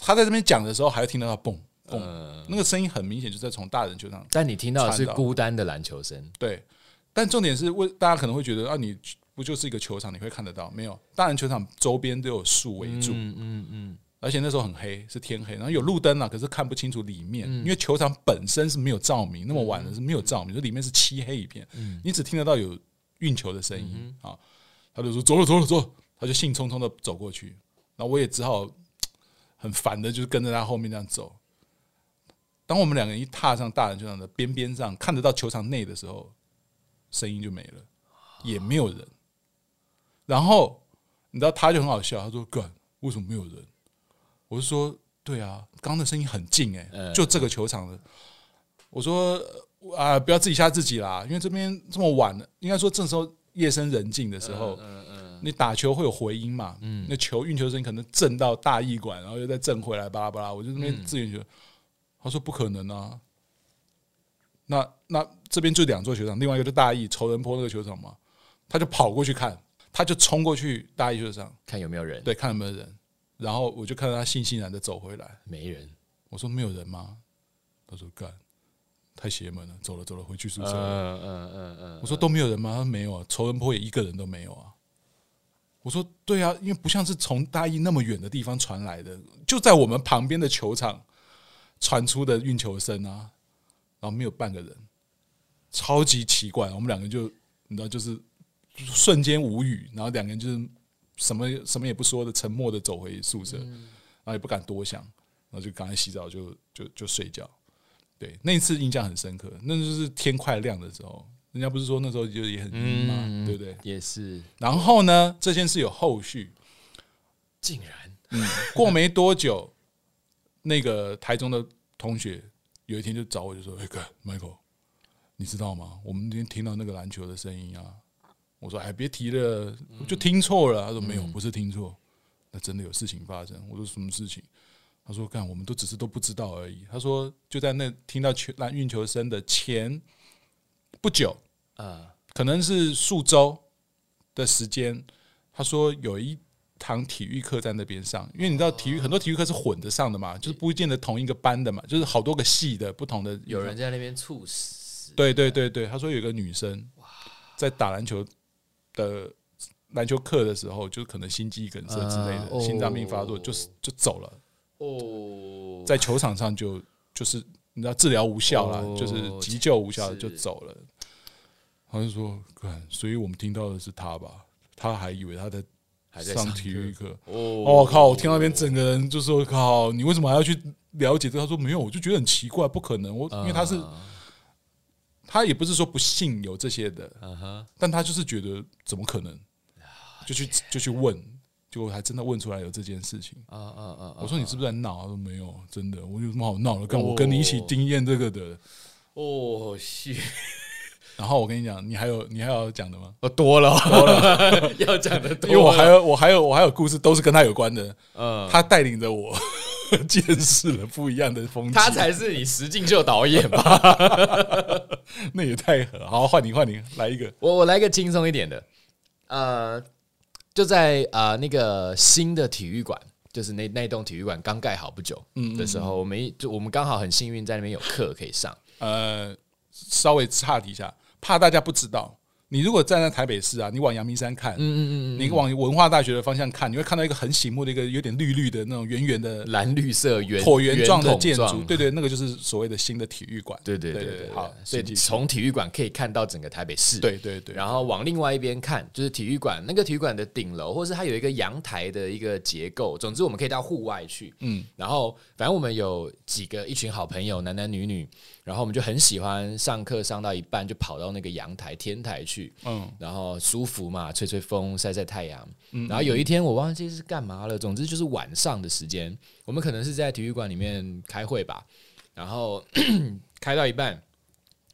S2: 他在这边讲的时候，还会听到他蹦蹦，那个声音很明显，就在从大人球场。
S1: 但你听到的是孤单的篮球声。
S2: 对，但重点是，为大家可能会觉得啊，你不就是一个球场，你会看得到？没有，大人球场周边都有树围住。嗯嗯嗯。而且那时候很黑，是天黑，然后有路灯啊，可是看不清楚里面，因为球场本身是没有照明，那么晚了是没有照明，就里面是漆黑一片，你只听得到有运球的声音啊。他就说走了走了走，他就兴冲冲的走过去，然后我也只好很烦的，就是跟着他后面这样走。当我们两个人一踏上大人球场的边边上，看得到球场内的时候，声音就没了，也没有人。然后你知道他就很好笑，他说：“干，为什么没有人？”我是说，对啊，刚刚的声音很近哎、欸，就这个球场的。我说啊、呃，不要自己吓自己啦，因为这边这么晚了，应该说这时候夜深人静的时候，你打球会有回音嘛，那球运球声音可能震到大义馆，然后又再震回来，巴拉巴拉。我就那边自言觉得，他说不可能啊。那那这边就两座球场，另外一个就大义仇人坡那个球场嘛，他就跑过去看，他就冲过去大义球场
S1: 看有没有人，
S2: 对，看有没有人。然后我就看到他悻悻然的走回来，
S1: 没人。
S2: 我说没有人吗？他说干，太邪门了，走了走了，回去宿舍。
S1: 嗯嗯嗯嗯。
S2: 我说都没有人吗？他说没有啊，仇人坡也一个人都没有啊。我说对啊，因为不像是从大义那么远的地方传来的，就在我们旁边的球场传出的运球声啊，然后没有半个人，超级奇怪。我们两个就你知道，就是瞬间无语，然后两个人就是。什么什么也不说的，沉默的走回宿舍，然后也不敢多想，然后就赶快洗澡就，就就就睡觉。对，那一次印象很深刻，那就是天快亮的时候。人家不是说那时候就也很阴嘛，嗯、对不对？
S1: 也是。
S2: 然后呢，这件事有后续，
S1: 竟然，
S2: 嗯，过没多久，那个台中的同学有一天就找我，就说：“哎哥，Michael，你知道吗？我们今天听到那个篮球的声音啊。”我说：“哎，别提了，我就听错了。”他说：“没有，不是听错，那真的有事情发生。”我说：“什么事情？”他说：“干，我们都只是都不知道而已。”他说：“就在那听到球篮运球声的前不久，啊，可能是数周的时间。他说有一堂体育课在那边上，因为你知道体育很多体育课是混着上的嘛，就是不见得同一个班的嘛，就是好多个系的不同的。
S1: 有人在那边猝死。
S2: 对对对对，他说有个女生在打篮球。的篮球课的时候，就可能心肌梗塞之类的，心脏病发作，就是就走了。哦，在球场上就就是你知道治疗无效了，就是急救无效就走了。他就说，所以我们听到的是他吧？他还以为他在上体育课。哦，我靠！我听到那边整个人就说：“靠，你为什么还要去了解这个？”他说：“没有，我就觉得很奇怪，不可能。我因为他是。”他也不是说不信有这些的，但他就是觉得怎么可能，就去就去问，结果还真的问出来有这件事情。我说你是不是在闹？他说没有，真的，我有什么好闹的？跟我跟你一起经验这个的。哦，是。然后我跟你讲，你还有你还要讲的吗？
S1: 哦，多了，多了，要讲的多。
S2: 因为我还有我还有我还有故事，都是跟他有关的。嗯，他带领着我。见识了不一样的风景，
S1: 他才是你实境秀导演吧？
S2: 那也太狠了！好，换你，换你来一个。
S1: 我我来个轻松一点的。呃，就在啊、呃、那个新的体育馆，就是那那栋体育馆刚盖好不久的时候，我们就我们刚好很幸运在那边有课可以上。
S2: 呃，稍微岔题一下，怕大家不知道。你如果站在台北市啊，你往阳明山看，嗯嗯嗯，你往文化大学的方向看，你会看到一个很醒目的一个有点绿绿的那种圆圆的
S1: 蓝绿色圆
S2: 椭圆状的建筑，对对，那个就是所谓的新的体育馆，
S1: 对对对对。好，所以从体育馆可以看到整个台北市，
S2: 对对对。
S1: 然后往另外一边看，就是体育馆那个体育馆的顶楼，或是它有一个阳台的一个结构。总之，我们可以到户外去，嗯。然后，反正我们有几个一群好朋友，男男女女。然后我们就很喜欢上课上到一半就跑到那个阳台天台去，嗯，然后舒服嘛，吹吹风，晒晒太阳。嗯，然后有一天我忘记是干嘛了，总之就是晚上的时间，我们可能是在体育馆里面开会吧。然后 开到一半，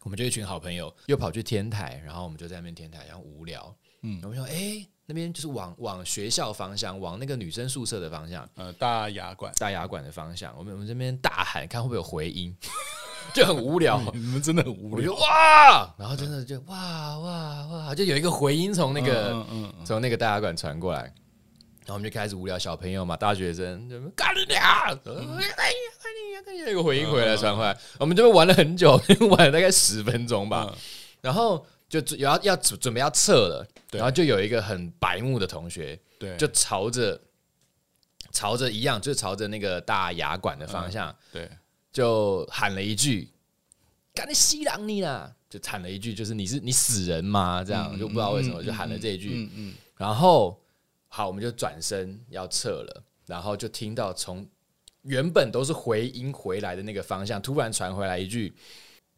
S1: 我们就一群好朋友又跑去天台，然后我们就在那边天台，然后无聊。嗯，我们说，哎，那边就是往往学校方向，往那个女生宿舍的方向，
S2: 呃，大雅馆，
S1: 大雅馆的方向。我们我们这边大喊，看会不会有回音。就很无聊，
S2: 你们真的很无聊。
S1: 哇，然后真的就哇哇哇，就有一个回音从那个从那个大雅馆传过来，然后我们就开始无聊，小朋友嘛，大学生就干你娘，快点快点快点，有个回音回来传回来，我们这边玩了很久，玩了大概十分钟吧，然后就要要准准备要撤了，然后就有一个很白目的同学，对，就朝着朝着一样，就朝着那个大牙馆的方向，对，就喊了一句：“赶紧西郎你啦！”就喊了一句，就是你是你死人吗？这样就不知道为什么就喊了这一句，然后。好，我们就转身要撤了，然后就听到从原本都是回音回来的那个方向，突然传回来一句。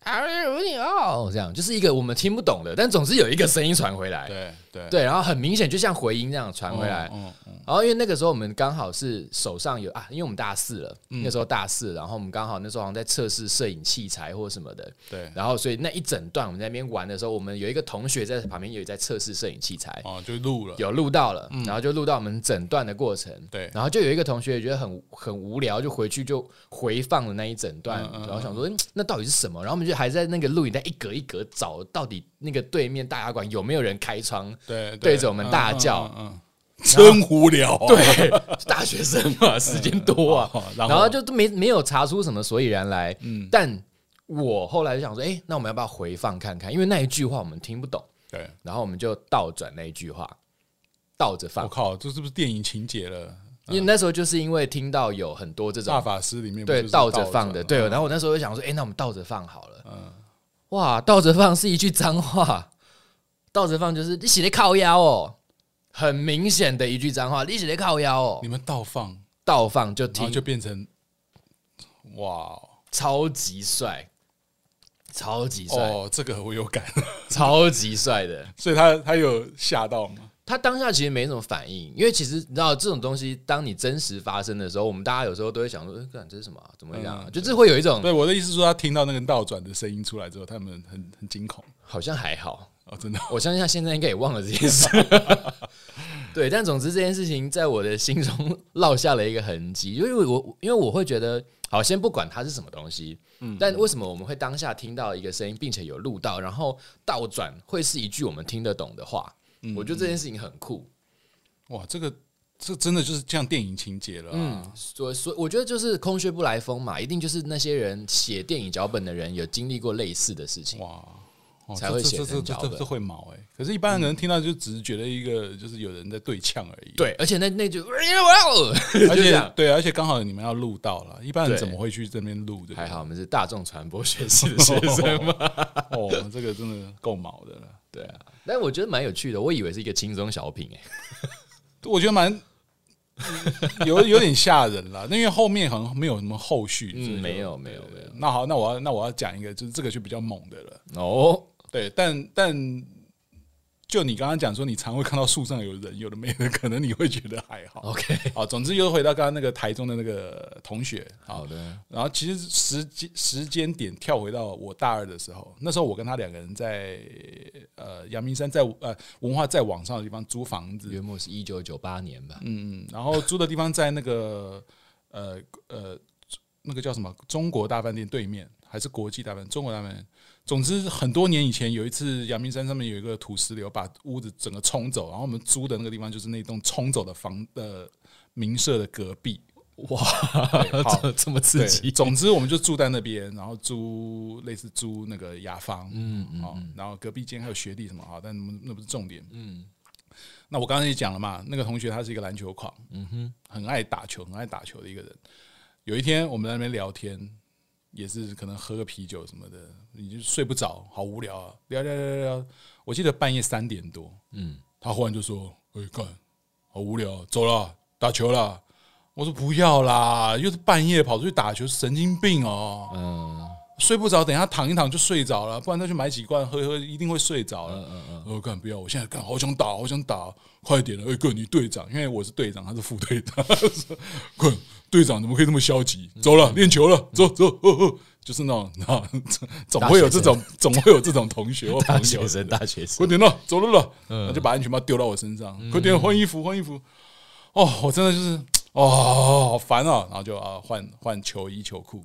S1: 哦，这样就是一个我们听不懂的，但总是有一个声音传回来，对对。对，然后很明显就像回音这样传回来，嗯嗯，然后因为那个时候我们刚好是手上有啊，因为我们大四了，那时候大四，然后我们刚好那时候好像在测试摄影器材或什么的，对，然后所以那一整段我们在那边玩的时候，我们有一个同学在旁边也在测试摄影器材，哦，就录了，有录到了，然后就录到我们整段的过程，对，然后就有一个同学也觉得很很无聊，就回去就回放了那一整段，然后想说那到底是什么，然后我们就还在那个录影带一格一格找，到底那个对面大牙馆有没有人开窗，对，对着我们大叫，嗯，
S2: 真无聊，
S1: 对，大学生嘛，时间多啊，然后？就都没没有查出什么所以然来，嗯，但我后来就想说，哎，那我们要不要回放看看？因为那一句话我们听不懂，对，然后我们就倒转那一句话，倒着放。我
S2: 靠，这是不是电影情节了？
S1: 因为那时候就是因为听到有很多这种
S2: 大法师里面
S1: 对倒着放的，对，然后我那时候就想说，哎，那我们倒着放好了，嗯。哇，倒着放是一句脏话，倒着放就是你写的靠腰哦，很明显的一句脏话，你写的靠腰哦。
S2: 你们倒放，
S1: 倒放就听
S2: 就变成哇，
S1: 超级帅，超级帅。
S2: 哦，这个我有感，
S1: 超级帅的，
S2: 所以他他有吓到吗？
S1: 他当下其实没什么反应，因为其实你知道这种东西，当你真实发生的时候，我们大家有时候都会想说：“哎，这是什么？怎么样？”就是会有一种……
S2: 对我的意思是说，他听到那个倒转的声音出来之后，他们很很惊恐。
S1: 好像还好
S2: 哦，真的，
S1: 我相信他现在应该也忘了这件事。对，但总之这件事情在我的心中落下了一个痕迹，因为我因为我会觉得，好，先不管它是什么东西，嗯，但为什么我们会当下听到一个声音，并且有录到，然后倒转会是一句我们听得懂的话？我觉得这件事情很酷。
S2: 哇，这个这真的就是像电影情节了。嗯，
S1: 所所以我觉得就是空穴不来风嘛，一定就是那些人写电影脚本的人有经历过类似的事情，哇，才会写成脚本。
S2: 这会毛哎，可是，一般人听到就只是觉得一个就是有人在对呛而已。
S1: 对，而且那那就，
S2: 而且对，而且刚好你们要录到了，一般人怎么会去这边录的？
S1: 还好我们是大众传播学系的学生嘛。
S2: 哦，这个真的够毛的了。
S1: 对啊，但我觉得蛮有趣的，我以为是一个轻松小品哎。
S2: 我觉得蛮有有点吓人了，因为后面好像没有什么后续。
S1: 嗯，没有没有没有。
S2: 那好，那我要那我要讲一个，就是这个就比较猛的了。哦，对，但但。就你刚刚讲说，你常会看到树上有人，有的没的，可能你会觉得还好。OK，好，总之又回到刚刚那个台中的那个同学。好的，然后其实时间时间点跳回到我大二的时候，那时候我跟他两个人在呃阳明山在呃文化在网上的地方租房子，
S1: 约莫是一九九八年吧。
S2: 嗯嗯，然后租的地方在那个呃呃那个叫什么中国大饭店对面，还是国际大本？中国大饭店。总之，很多年以前有一次，阳明山上面有一个土石流，把屋子整个冲走。然后我们租的那个地方就是那栋冲走的房的民舍的隔壁。哇，这这么刺激！总之，我们就住在那边，然后租类似租那个雅房。嗯嗯。然后隔壁间还有学弟什么啊？但那不是重点。嗯。那我刚才也讲了嘛，那个同学他是一个篮球狂，嗯哼，很爱打球，很爱打球的一个人。有一天我们在那边聊天。也是可能喝个啤酒什么的，你就睡不着，好无聊啊！聊聊聊聊，我记得半夜三点多，嗯，他忽然就说：“哎，干，好无聊，走了，打球了。”我说：“不要啦，又是半夜跑出去打球，神经病哦。”嗯，睡不着，等一下躺一躺就睡着了，不然再去买几罐喝一喝，一定会睡着了。嗯嗯嗯，我说：“干，不要，我现在干，好想打，好想打，快点了！哎，哥，你队长，因为我是队长，他是副队长，滚。”队长怎么可以这么消极？走了，练球了，走走，哦哦，就是那种，啊，总会有这种，总会有这种同学或朋友，大学生，大学生，快点了，走了了，那就把安全帽丢到我身上，快点换衣服，换衣服。哦，我真的就是，哦，好烦啊！然后就啊，换换球衣、球裤，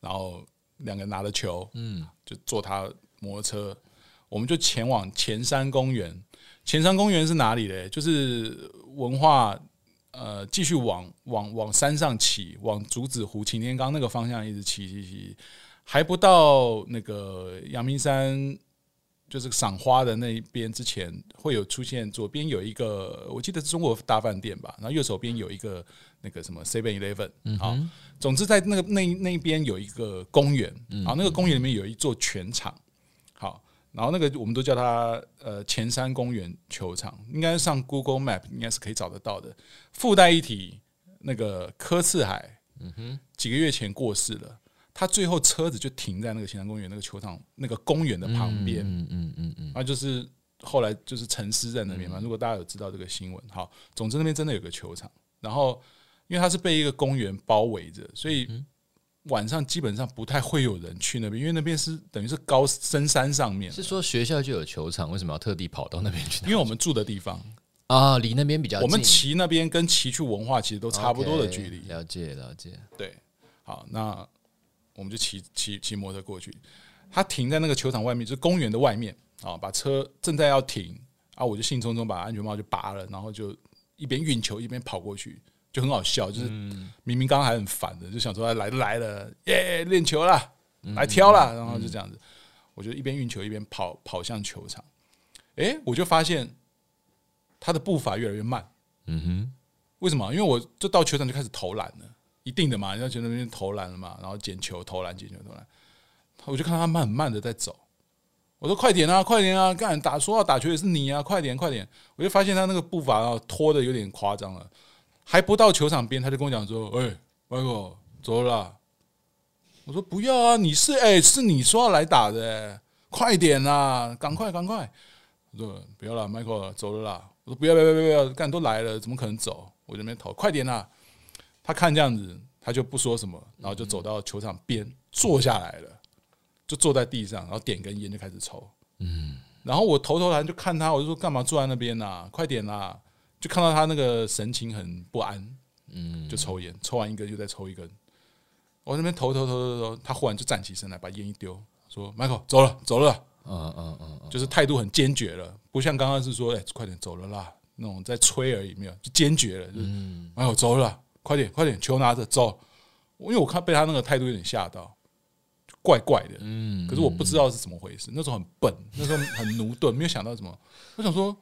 S2: 然后两个人拿着球，嗯，就坐他摩托车。我们就前往前山公园。前山公园是哪里嘞？就是文化呃，继续往往往山上骑，往竹子湖、擎天岗那个方向一直骑骑骑，还不到那个阳明山。就是赏花的那一边，之前会有出现，左边有一个，我记得是中国大饭店吧，然后右手边有一个那个什么 Seven Eleven，好，总之在那个那那边有一个公园，啊，那个公园里面有一座全场，好，然后那个我们都叫它呃前山公园球场，应该上 Google Map 应该是可以找得到的。附带一提，那个柯次海，嗯哼，几个月前过世了。他最后车子就停在那个前山公园那个球场那个公园的旁边，嗯嗯嗯嗯，啊，就是后来就是沉思在那边嘛。如果大家有知道这个新闻，好，总之那边真的有个球场。然后因为它是被一个公园包围着，所以晚上基本上不太会有人去那边，因为那边是等于是高深山上面。
S1: 是说学校就有球场，为什么要特地跑到那边去？
S2: 因为我们住的地方
S1: 啊，离那边比较近。
S2: 我们骑那边跟骑去文化其实都差不多的距离。
S1: 了解了解，
S2: 对，好那。我们就骑骑骑摩托过去，他停在那个球场外面，就是公园的外面啊。把车正在要停啊，我就兴冲冲把安全帽就拔了，然后就一边运球一边跑过去，就很好笑。就是明明刚刚还很烦的，就想说来都来了，耶，练球了，来挑了，然后就这样子，我就一边运球一边跑跑向球场。诶，我就发现他的步伐越来越慢。嗯哼，为什么？因为我就到球场就开始投篮了。一定的嘛，人家觉得那边投篮了嘛，然后捡球投篮，捡球投篮，我就看他慢很慢的在走，我说快点啊，快点啊，干打说要打球也是你啊，快点快点，我就发现他那个步伐啊拖的有点夸张了，还不到球场边，他就跟我讲说，哎，，Michael 走了啦，我说不要啊，你是哎是你说要来打的，快点啊，赶快赶快，我说不要了，Michael 走了啦，我说不要不要不要不要，干都来了，怎么可能走？我就没投，快点啊。他看这样子，他就不说什么，然后就走到球场边坐下来了，就坐在地上，然后点根烟就开始抽。嗯，然后我头头来就看他，我就说干嘛坐在那边呢？快点啦！就看到他那个神情很不安，嗯，就抽烟，抽完一根就再抽一根。我那边投投投投投，他忽然就站起身来，把烟一丢，说：“Michael，走了，走了。”嗯嗯嗯，就是态度很坚决了，不像刚刚是说：“哎，快点走了啦。”那种在催而已，没有就坚决了，就是“ Michael 走了。”快点，快点，球拿着走。因为我看被他那个态度有点吓到，怪怪的。嗯，可是我不知道是怎么回事。那时候很笨，那时候很驽钝，没有想到什么。我想说，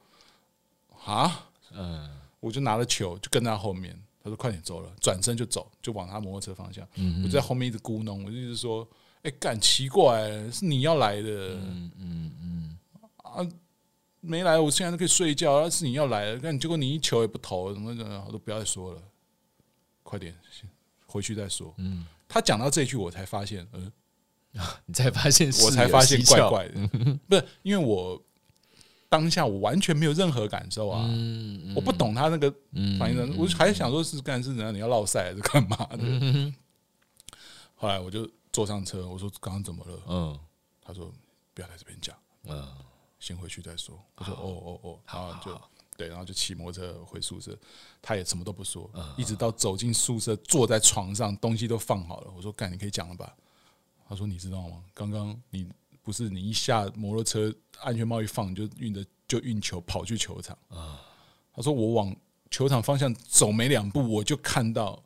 S2: 啊，嗯，我就拿了球，就跟在他后面。他说：“快点走了。”转身就走，就往他摩托车方向。嗯我就在后面一直咕哝，我就一直说：“哎，干奇怪，是你要来的。”嗯嗯嗯，啊，没来，我现在都可以睡觉。要是你要来了，但结果你一球也不投，怎么怎么，我都不要再说了。快点，回去再说。嗯，他讲到这句，我才发现，嗯，
S1: 你才发现，
S2: 我才发现怪怪的，不是因为我当下我完全没有任何感受啊，我不懂他那个反应，我还想说是干是怎样，你要落赛还是干嘛的？后来我就坐上车，我说刚刚怎么了？嗯，他说不要在这边讲，嗯，先回去再说。我说哦哦哦，好就。对，然后就骑摩托车回宿舍，他也什么都不说，一直到走进宿舍，坐在床上，东西都放好了。我说：“干，你可以讲了吧？”他说：“你知道吗？刚刚你不是你一下摩托车，安全帽一放，就运的就运球跑去球场啊。”他说：“我往球场方向走没两步，我就看到，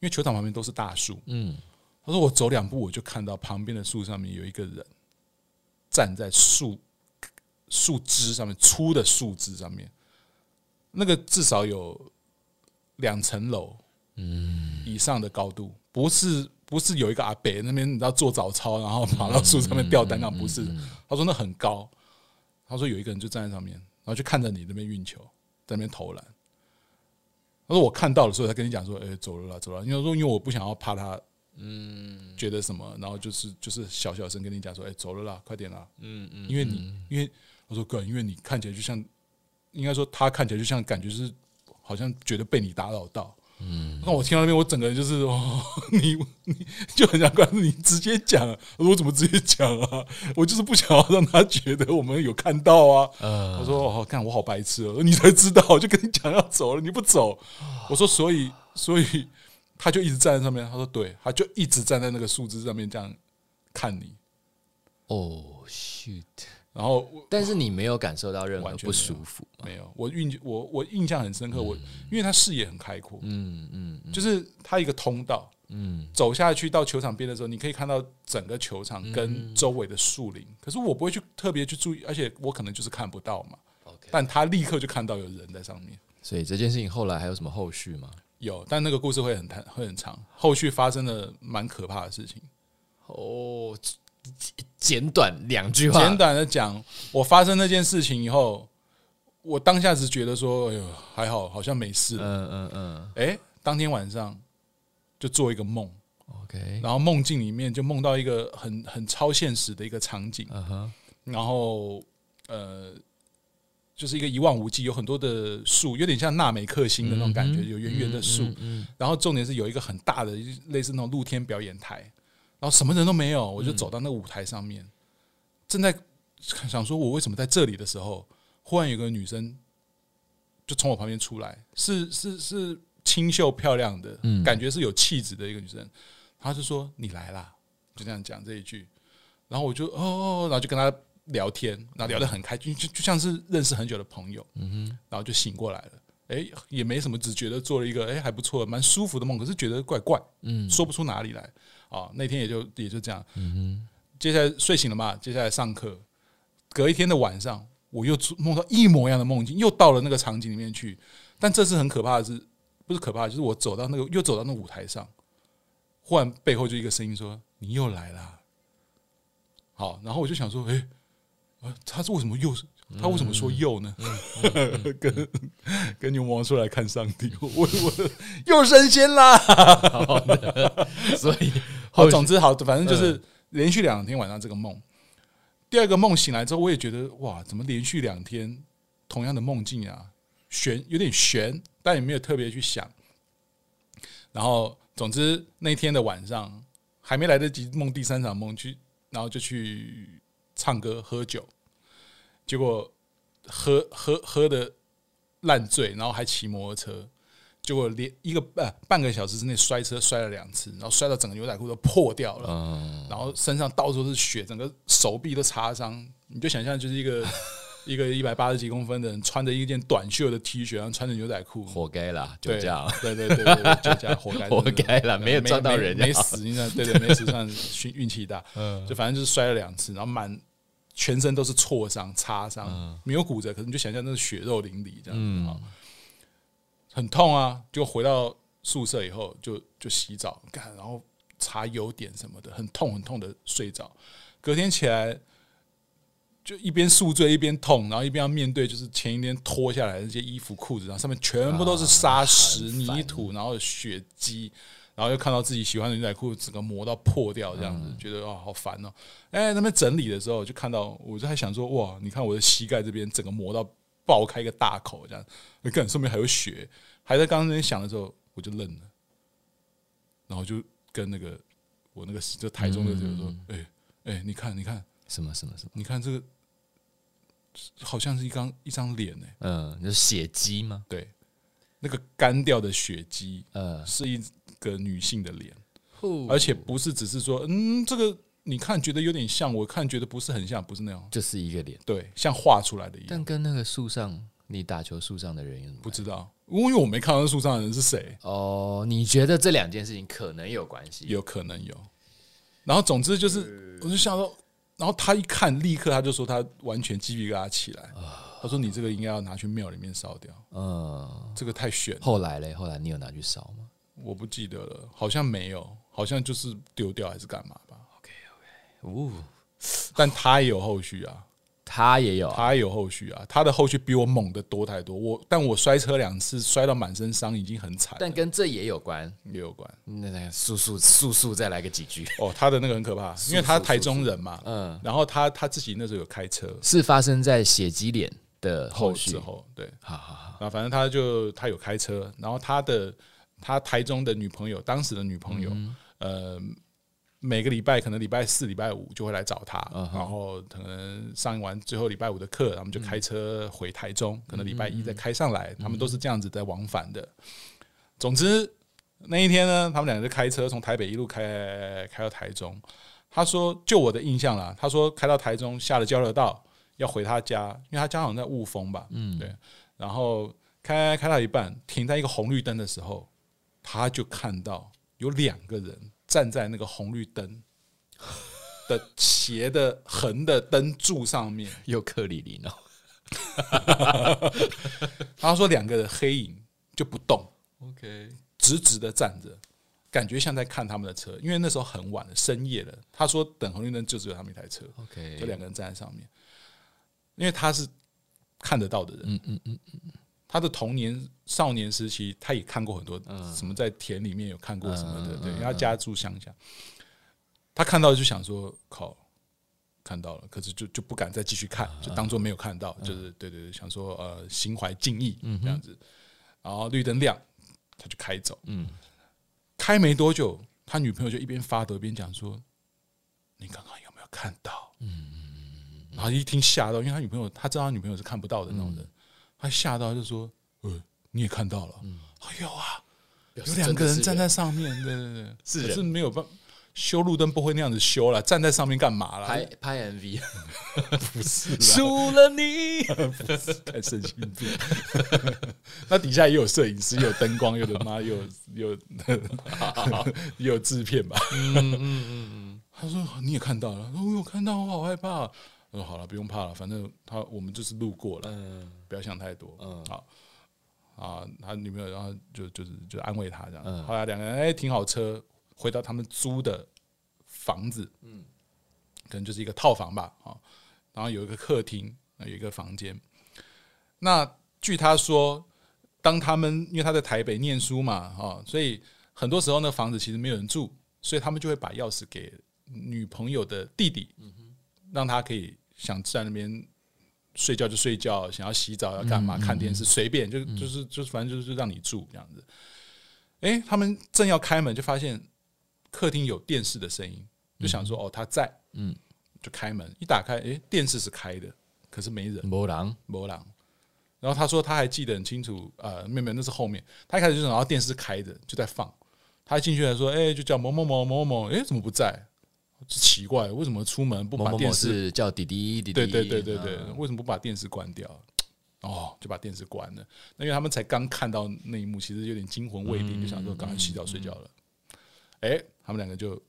S2: 因为球场旁边都是大树。嗯，他说我走两步，我就看到旁边的树上面有一个人站在树树枝上面，粗的树枝上面。”那个至少有两层楼，嗯，以上的高度，不是不是有一个阿北那边你知道做早操，然后爬到树上面吊单杠，不是。他说那很高，他说有一个人就站在上面，然后就看着你那边运球，在那边投篮。他说我看到的时候，他跟你讲说，哎，走了啦，走了。因为说因为我不想要怕他，嗯，觉得什么，然后就是就是小小声跟你讲说，哎，走了啦，快点啦，嗯嗯，因为你因为我说哥，因为你看起来就像。应该说，他看起来就像感觉是，好像觉得被你打扰到。嗯，那我听到那边，我整个人就是哦，你你就很想关注你直接讲，我说我怎么直接讲啊？我就是不想要让他觉得我们有看到啊。嗯，我说哦，看我好白痴哦，你才知道，我就跟你讲要走了，你不走。我说所以所以他就一直站在上面。他说对，他就一直站在那个树枝上面这样看你。
S1: 哦，shoot。
S2: 然后，
S1: 但是你没有感受到任何不舒服？
S2: 没有，我印我我印象很深刻，我因为他视野很开阔，嗯嗯，就是他一个通道，嗯，走下去到球场边的时候，你可以看到整个球场跟周围的树林。可是我不会去特别去注意，而且我可能就是看不到嘛。OK，但他立刻就看到有人在上面。
S1: 所以这件事情后来还有什么后续吗？
S2: 有，但那个故事会很谈，会很长。后续发生了蛮可怕的事情。
S1: 哦。简短两句话，
S2: 简短的讲，我发生那件事情以后，我当下只觉得说，哎呦，还好，好像没事。嗯嗯嗯。哎，当天晚上就做一个梦，OK，然后梦境里面就梦到一个很很超现实的一个场景，然后呃，就是一个一望无际，有很多的树，有点像纳美克星的那种感觉，有圆圆的树，嗯。然后重点是有一个很大的类似那种露天表演台。然后什么人都没有，我就走到那个舞台上面，正在想说，我为什么在这里的时候，忽然有个女生就从我旁边出来，是是是清秀漂亮的，感觉是有气质的一个女生。她就说：“你来啦！”就这样讲这一句，然后我就哦，然后就跟她聊天，然后聊得很开心，就就像是认识很久的朋友。嗯哼，然后就醒过来了，哎，也没什么，只觉得做了一个哎还不错、蛮舒服的梦，可是觉得怪怪，嗯，说不出哪里来。啊，那天也就也就这样。嗯，接下来睡醒了嘛，接下来上课。隔一天的晚上，我又梦到一模一样的梦境，又到了那个场景里面去。但这次很可怕的是，不是可怕，就是我走到那个，又走到那舞台上，忽然背后就一个声音说：“你又来了。”好，然后我就想说：“哎，他是为什么又？他为什么说又呢？跟跟牛魔王出来看上帝，我我又升仙啦！所以。”好，总之好，反正就是连续两天晚上这个梦。第二个梦醒来之后，我也觉得哇，怎么连续两天同样的梦境啊？悬，有点悬，但也没有特别去想。然后，总之那天的晚上还没来得及梦第三场梦，去，然后就去唱歌喝酒，结果喝喝喝的烂醉，然后还骑摩托车。结果连一个半半个小时之内摔车摔了两次，然后摔到整个牛仔裤都破掉了，然后身上到处都是血，整个手臂都擦伤。你就想象就是一个 一个一百八十几公分的人，穿着一件短袖的 T 恤，然后穿着牛仔裤，
S1: 活该啦，就这样，
S2: 对对对对，就这样，活该，
S1: 活该了，没有撞到人，
S2: 没死，应该对对，没死算运运气大，就反正就是摔了两次，然后满全身都是挫伤、擦伤，没有骨折，可是你就想象那是血肉淋漓这样子啊。很痛啊！就回到宿舍以后就，就就洗澡干，然后擦油点什么的，很痛很痛的睡着。隔天起来，就一边宿醉一边痛，然后一边要面对就是前一天脱下来的那些衣服裤子，然后上面全部都是沙石泥土，然后血迹，然后又看到自己喜欢的牛仔裤整个磨到破掉，这样子，觉得啊好烦哦。哎，那边整理的时候就看到，我就还想说哇，你看我的膝盖这边整个磨到。爆开一个大口，这样，你看上面还有血，还在刚刚那边想的时候，我就愣了，然后就跟那个我那个就台中的人说：“哎哎，你看，你看。
S1: 什么什么什么？
S2: 你看这个好像是一张一张脸哎，
S1: 嗯，那是血迹吗？
S2: 对，那个干掉的血迹，呃，是一个女性的脸，而且不是只是说，嗯，这个。”你看，觉得有点像，我看觉得不是很像，不是那样，
S1: 就是一个脸，
S2: 对，像画出来的一样。
S1: 但跟那个树上你打球树上的人有什么？
S2: 不知道，因为我没看到树上的人是谁。
S1: 哦，你觉得这两件事情可能有关系？
S2: 有可能有。然后总之就是，我就想说，然后他一看，立刻他就说他完全鸡皮疙瘩起来。他说：“你这个应该要拿去庙里面烧掉。”嗯，这个太玄。
S1: 后来嘞，后来你有拿去烧吗？
S2: 我不记得了，好像没有，好像就是丢掉还是干嘛吧。哦，但他也有后续啊，
S1: 他也有，
S2: 他也有后续啊，他的后续比我猛的多太多。我，但我摔车两次，摔到满身伤，已经很惨。
S1: 但跟这也有关，
S2: 也有关。
S1: 那那速速速速再来个几句。
S2: 哦，他的那个很可怕，因为他台中人嘛，嗯，然后他他自己那时候有开车，
S1: 是发生在血迹脸的后
S2: 续。后，对，好好好，然后反正他就他有开车，然后他的他台中的女朋友，当时的女朋友，呃。每个礼拜可能礼拜四、礼拜五就会来找他，然后可能上完最后礼拜五的课，他们就开车回台中，可能礼拜一再开上来，他们都是这样子在往返的。总之那一天呢，他们两个就开车从台北一路开开到台中。他说，就我的印象啦，他说开到台中下了交流道，要回他家，因为他家好像在雾峰吧，嗯，对。然后开开到一半，停在一个红绿灯的时候，他就看到有两个人站在那个红绿灯 的斜的横的灯柱上面，
S1: 又克里林哦。
S2: 他说两个人黑影就不动
S1: ，OK，
S2: 直直的站着。感觉像在看他们的车，因为那时候很晚了，深夜了。他说等红绿灯就只有他们一台车
S1: ，OK，
S2: 就两个人站在上面。因为他是看得到的人，嗯嗯嗯嗯，他的童年少年时期，他也看过很多什么在田里面有看过什么的，对，因为他家住乡下，他看到就想说靠，看到了，可是就就不敢再继续看，就当做没有看到，就是对对对，想说呃心怀敬意这样子，然后绿灯亮，他就开走，嗯。开没多久，他女朋友就一边发抖一边讲说：“你刚刚有没有看到？”嗯，然后一听吓到，因为他女朋友他知道他女朋友是看不到的那种人，他吓到就说：“呃，你也看到了？哎呦啊，有两个人站在上面，对对对，是是没有办法。”修路灯不会那样子修了，站在上面干嘛了？
S1: 拍拍 MV，
S2: 不是
S1: 输了你，
S2: 太神经病。那底下也有摄影师，有灯光，有的妈，有有有制片吧？嗯嗯嗯嗯。他说你也看到了，我有看到，我好害怕。我说好了，不用怕了，反正他我们就是路过了，不要想太多。嗯，好啊，他女朋友然后就就是就安慰他这样。后来两个人哎停好车。回到他们租的房子，嗯，可能就是一个套房吧，啊，然后有一个客厅，有一个房间。那据他说，当他们因为他在台北念书嘛，哈，所以很多时候那房子其实没有人住，所以他们就会把钥匙给女朋友的弟弟，嗯让他可以想在那边睡觉就睡觉，想要洗澡要干嘛看电视随便，就就是就是反正就是让你住这样子。诶，他们正要开门，就发现。客厅有电视的声音，就想说哦，他在，嗯，就开门一打开，诶，电视是开的，可是没人，
S1: 没人，
S2: 没人。然后他说他还记得很清楚，呃，没有没有，那是后面，他一开始就然后电视开着，就在放，他进去来说，诶，就叫某某某某某，诶，怎么不在？奇怪，为什么出门不把电视
S1: 叫弟弟弟弟？
S2: 对对对对对，为什么不把电视关掉？哦，就把电视关了。那因为他们才刚看到那一幕，其实有点惊魂未定，就想说赶快洗澡睡觉了。诶。他们两个就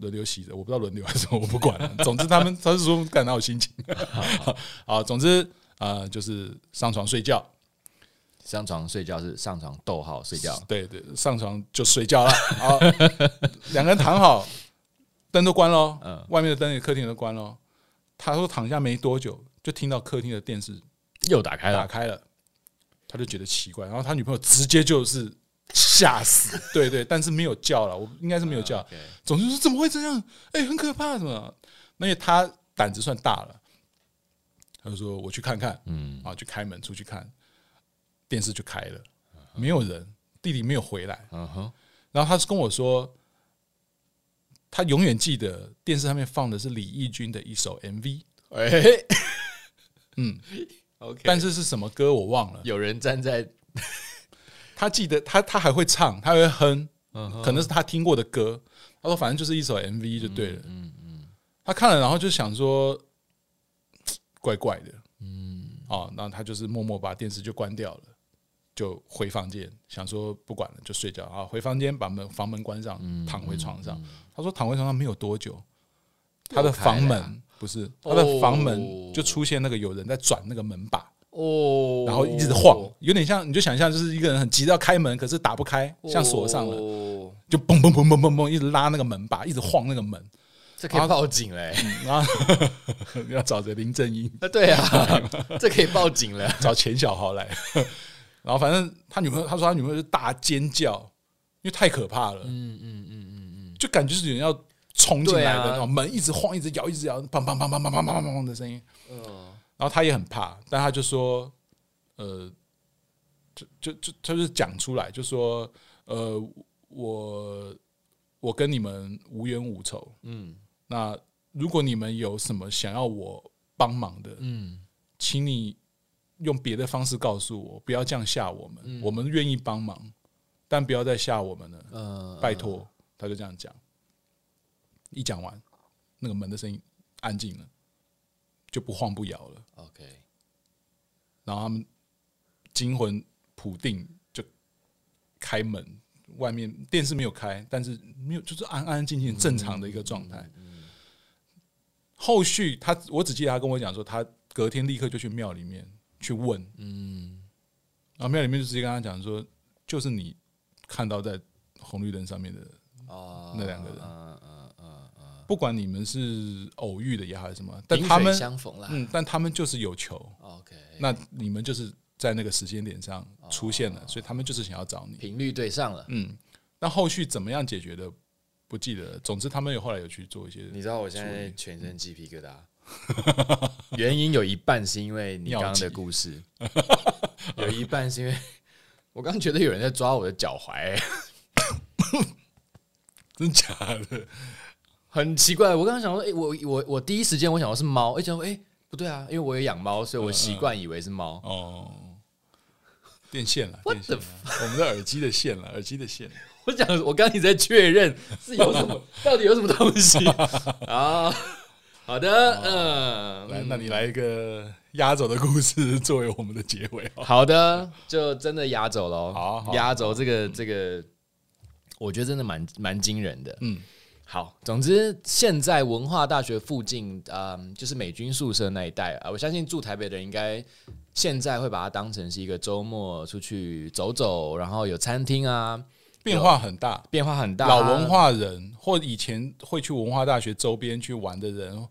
S2: 轮流洗着，我不知道轮流还是什么，我不管了。总之，他们他是说感到有心情。好，总之啊、呃，就是上床睡觉。
S1: 上床睡觉是上床逗号睡觉。
S2: 对对，上床就睡觉了。好，两个人躺好，灯都关了，嗯，外面的灯也客厅都关了。他说躺下没多久，就听到客厅的电视
S1: 又打开了，
S2: 打开了，他就觉得奇怪，然后他女朋友直接就是。吓死！对对，但是没有叫了，我应该是没有叫。总之说怎么会这样？哎，很可怕，什么？那因为他胆子算大了，他就说：“我去看看。”嗯，然后去开门出去看，电视就开了，没有人，弟弟没有回来。嗯哼，然后他是跟我说，他永远记得电视上面放的是李翊君的一首 MV。哎，嗯，OK，但是是什么歌我忘了。
S1: 有人站在。
S2: 他记得他他还会唱，他会哼，可能是他听过的歌。他说反正就是一首 MV 就对了。嗯嗯，他看了，然后就想说怪怪的。嗯，哦，然后他就是默默把电视就关掉了，就回房间，想说不管了，就睡觉啊。回房间把门房门关上，躺回床上。他说躺回床上没有多久，他的房门不是他的房门就出现那个有人在转那个门把。哦，然后一直晃，有点像，你就想象就是一个人很急着要开门，可是打不开，像锁上了，就嘣嘣嘣嘣嘣嘣，一直拉那个门把，一直晃那个门，
S1: 这可以报警嘞！
S2: 然后 要找着林正英，
S1: 啊，对啊，这可以报警了，
S2: 找钱小豪来。然后反正他女朋友，他说他女朋友是大尖叫，因为太可怕了，嗯嗯嗯嗯嗯，就感觉是有人要冲进来的那种，门一直晃，一直摇，一直摇，砰砰砰砰砰砰砰砰的声音，嗯。然后他也很怕，但他就说，呃，就就就他就讲出来，就说，呃，我我跟你们无冤无仇，嗯，那如果你们有什么想要我帮忙的，嗯，请你用别的方式告诉我，不要这样吓我们，嗯、我们愿意帮忙，但不要再吓我们了，嗯，拜托，他就这样讲，一讲完，那个门的声音安静了。就不晃不摇了。
S1: OK，
S2: 然后他们惊魂甫定，就开门，外面电视没有开，但是没有，就是安安静静正常的一个状态。后续他，我只记得他跟我讲说，他隔天立刻就去庙里面去问，嗯，然后庙里面就直接跟他讲说，就是你看到在红绿灯上面的那两个人，嗯嗯嗯嗯，不管你们是偶遇的也好还是什么，但他们
S1: 相逢了，
S2: 嗯，但他们就是有求
S1: ，OK，
S2: 那你们就是在那个时间点上出现了，所以他们就是想要找你，
S1: 频率对上了，
S2: 嗯，那后续怎么样解决的？不记得了，总之他们有后来有去做一些。
S1: 你知道我现在全身鸡皮疙瘩，原因有一半是因为你刚刚的故事，有一半是因为我刚觉得有人在抓我的脚踝，
S2: 真假的，
S1: 很奇怪。我刚刚想说，哎，我我我第一时间我想说是猫，哎，想说哎不对啊，因为我有养猫，所以我习惯以为是猫。哦，
S2: 电线了，电线，我们的耳机的线了，耳机的线。
S1: 我讲，我刚刚一直在确认是有什么，到底有什么东西啊？好的，嗯，
S2: 来，那你来一个压轴的故事作为我们的结尾。
S1: 好的，就真的压轴喽。
S2: 好，
S1: 压轴这个这个，我觉得真的蛮蛮惊人的。嗯，好，总之现在文化大学附近，嗯，就是美军宿舍那一带啊，我相信住台北的人应该现在会把它当成是一个周末出去走走，然后有餐厅啊。
S2: 变化很大，
S1: 变化很大。
S2: 老文化人或以前会去文化大学周边去玩的人。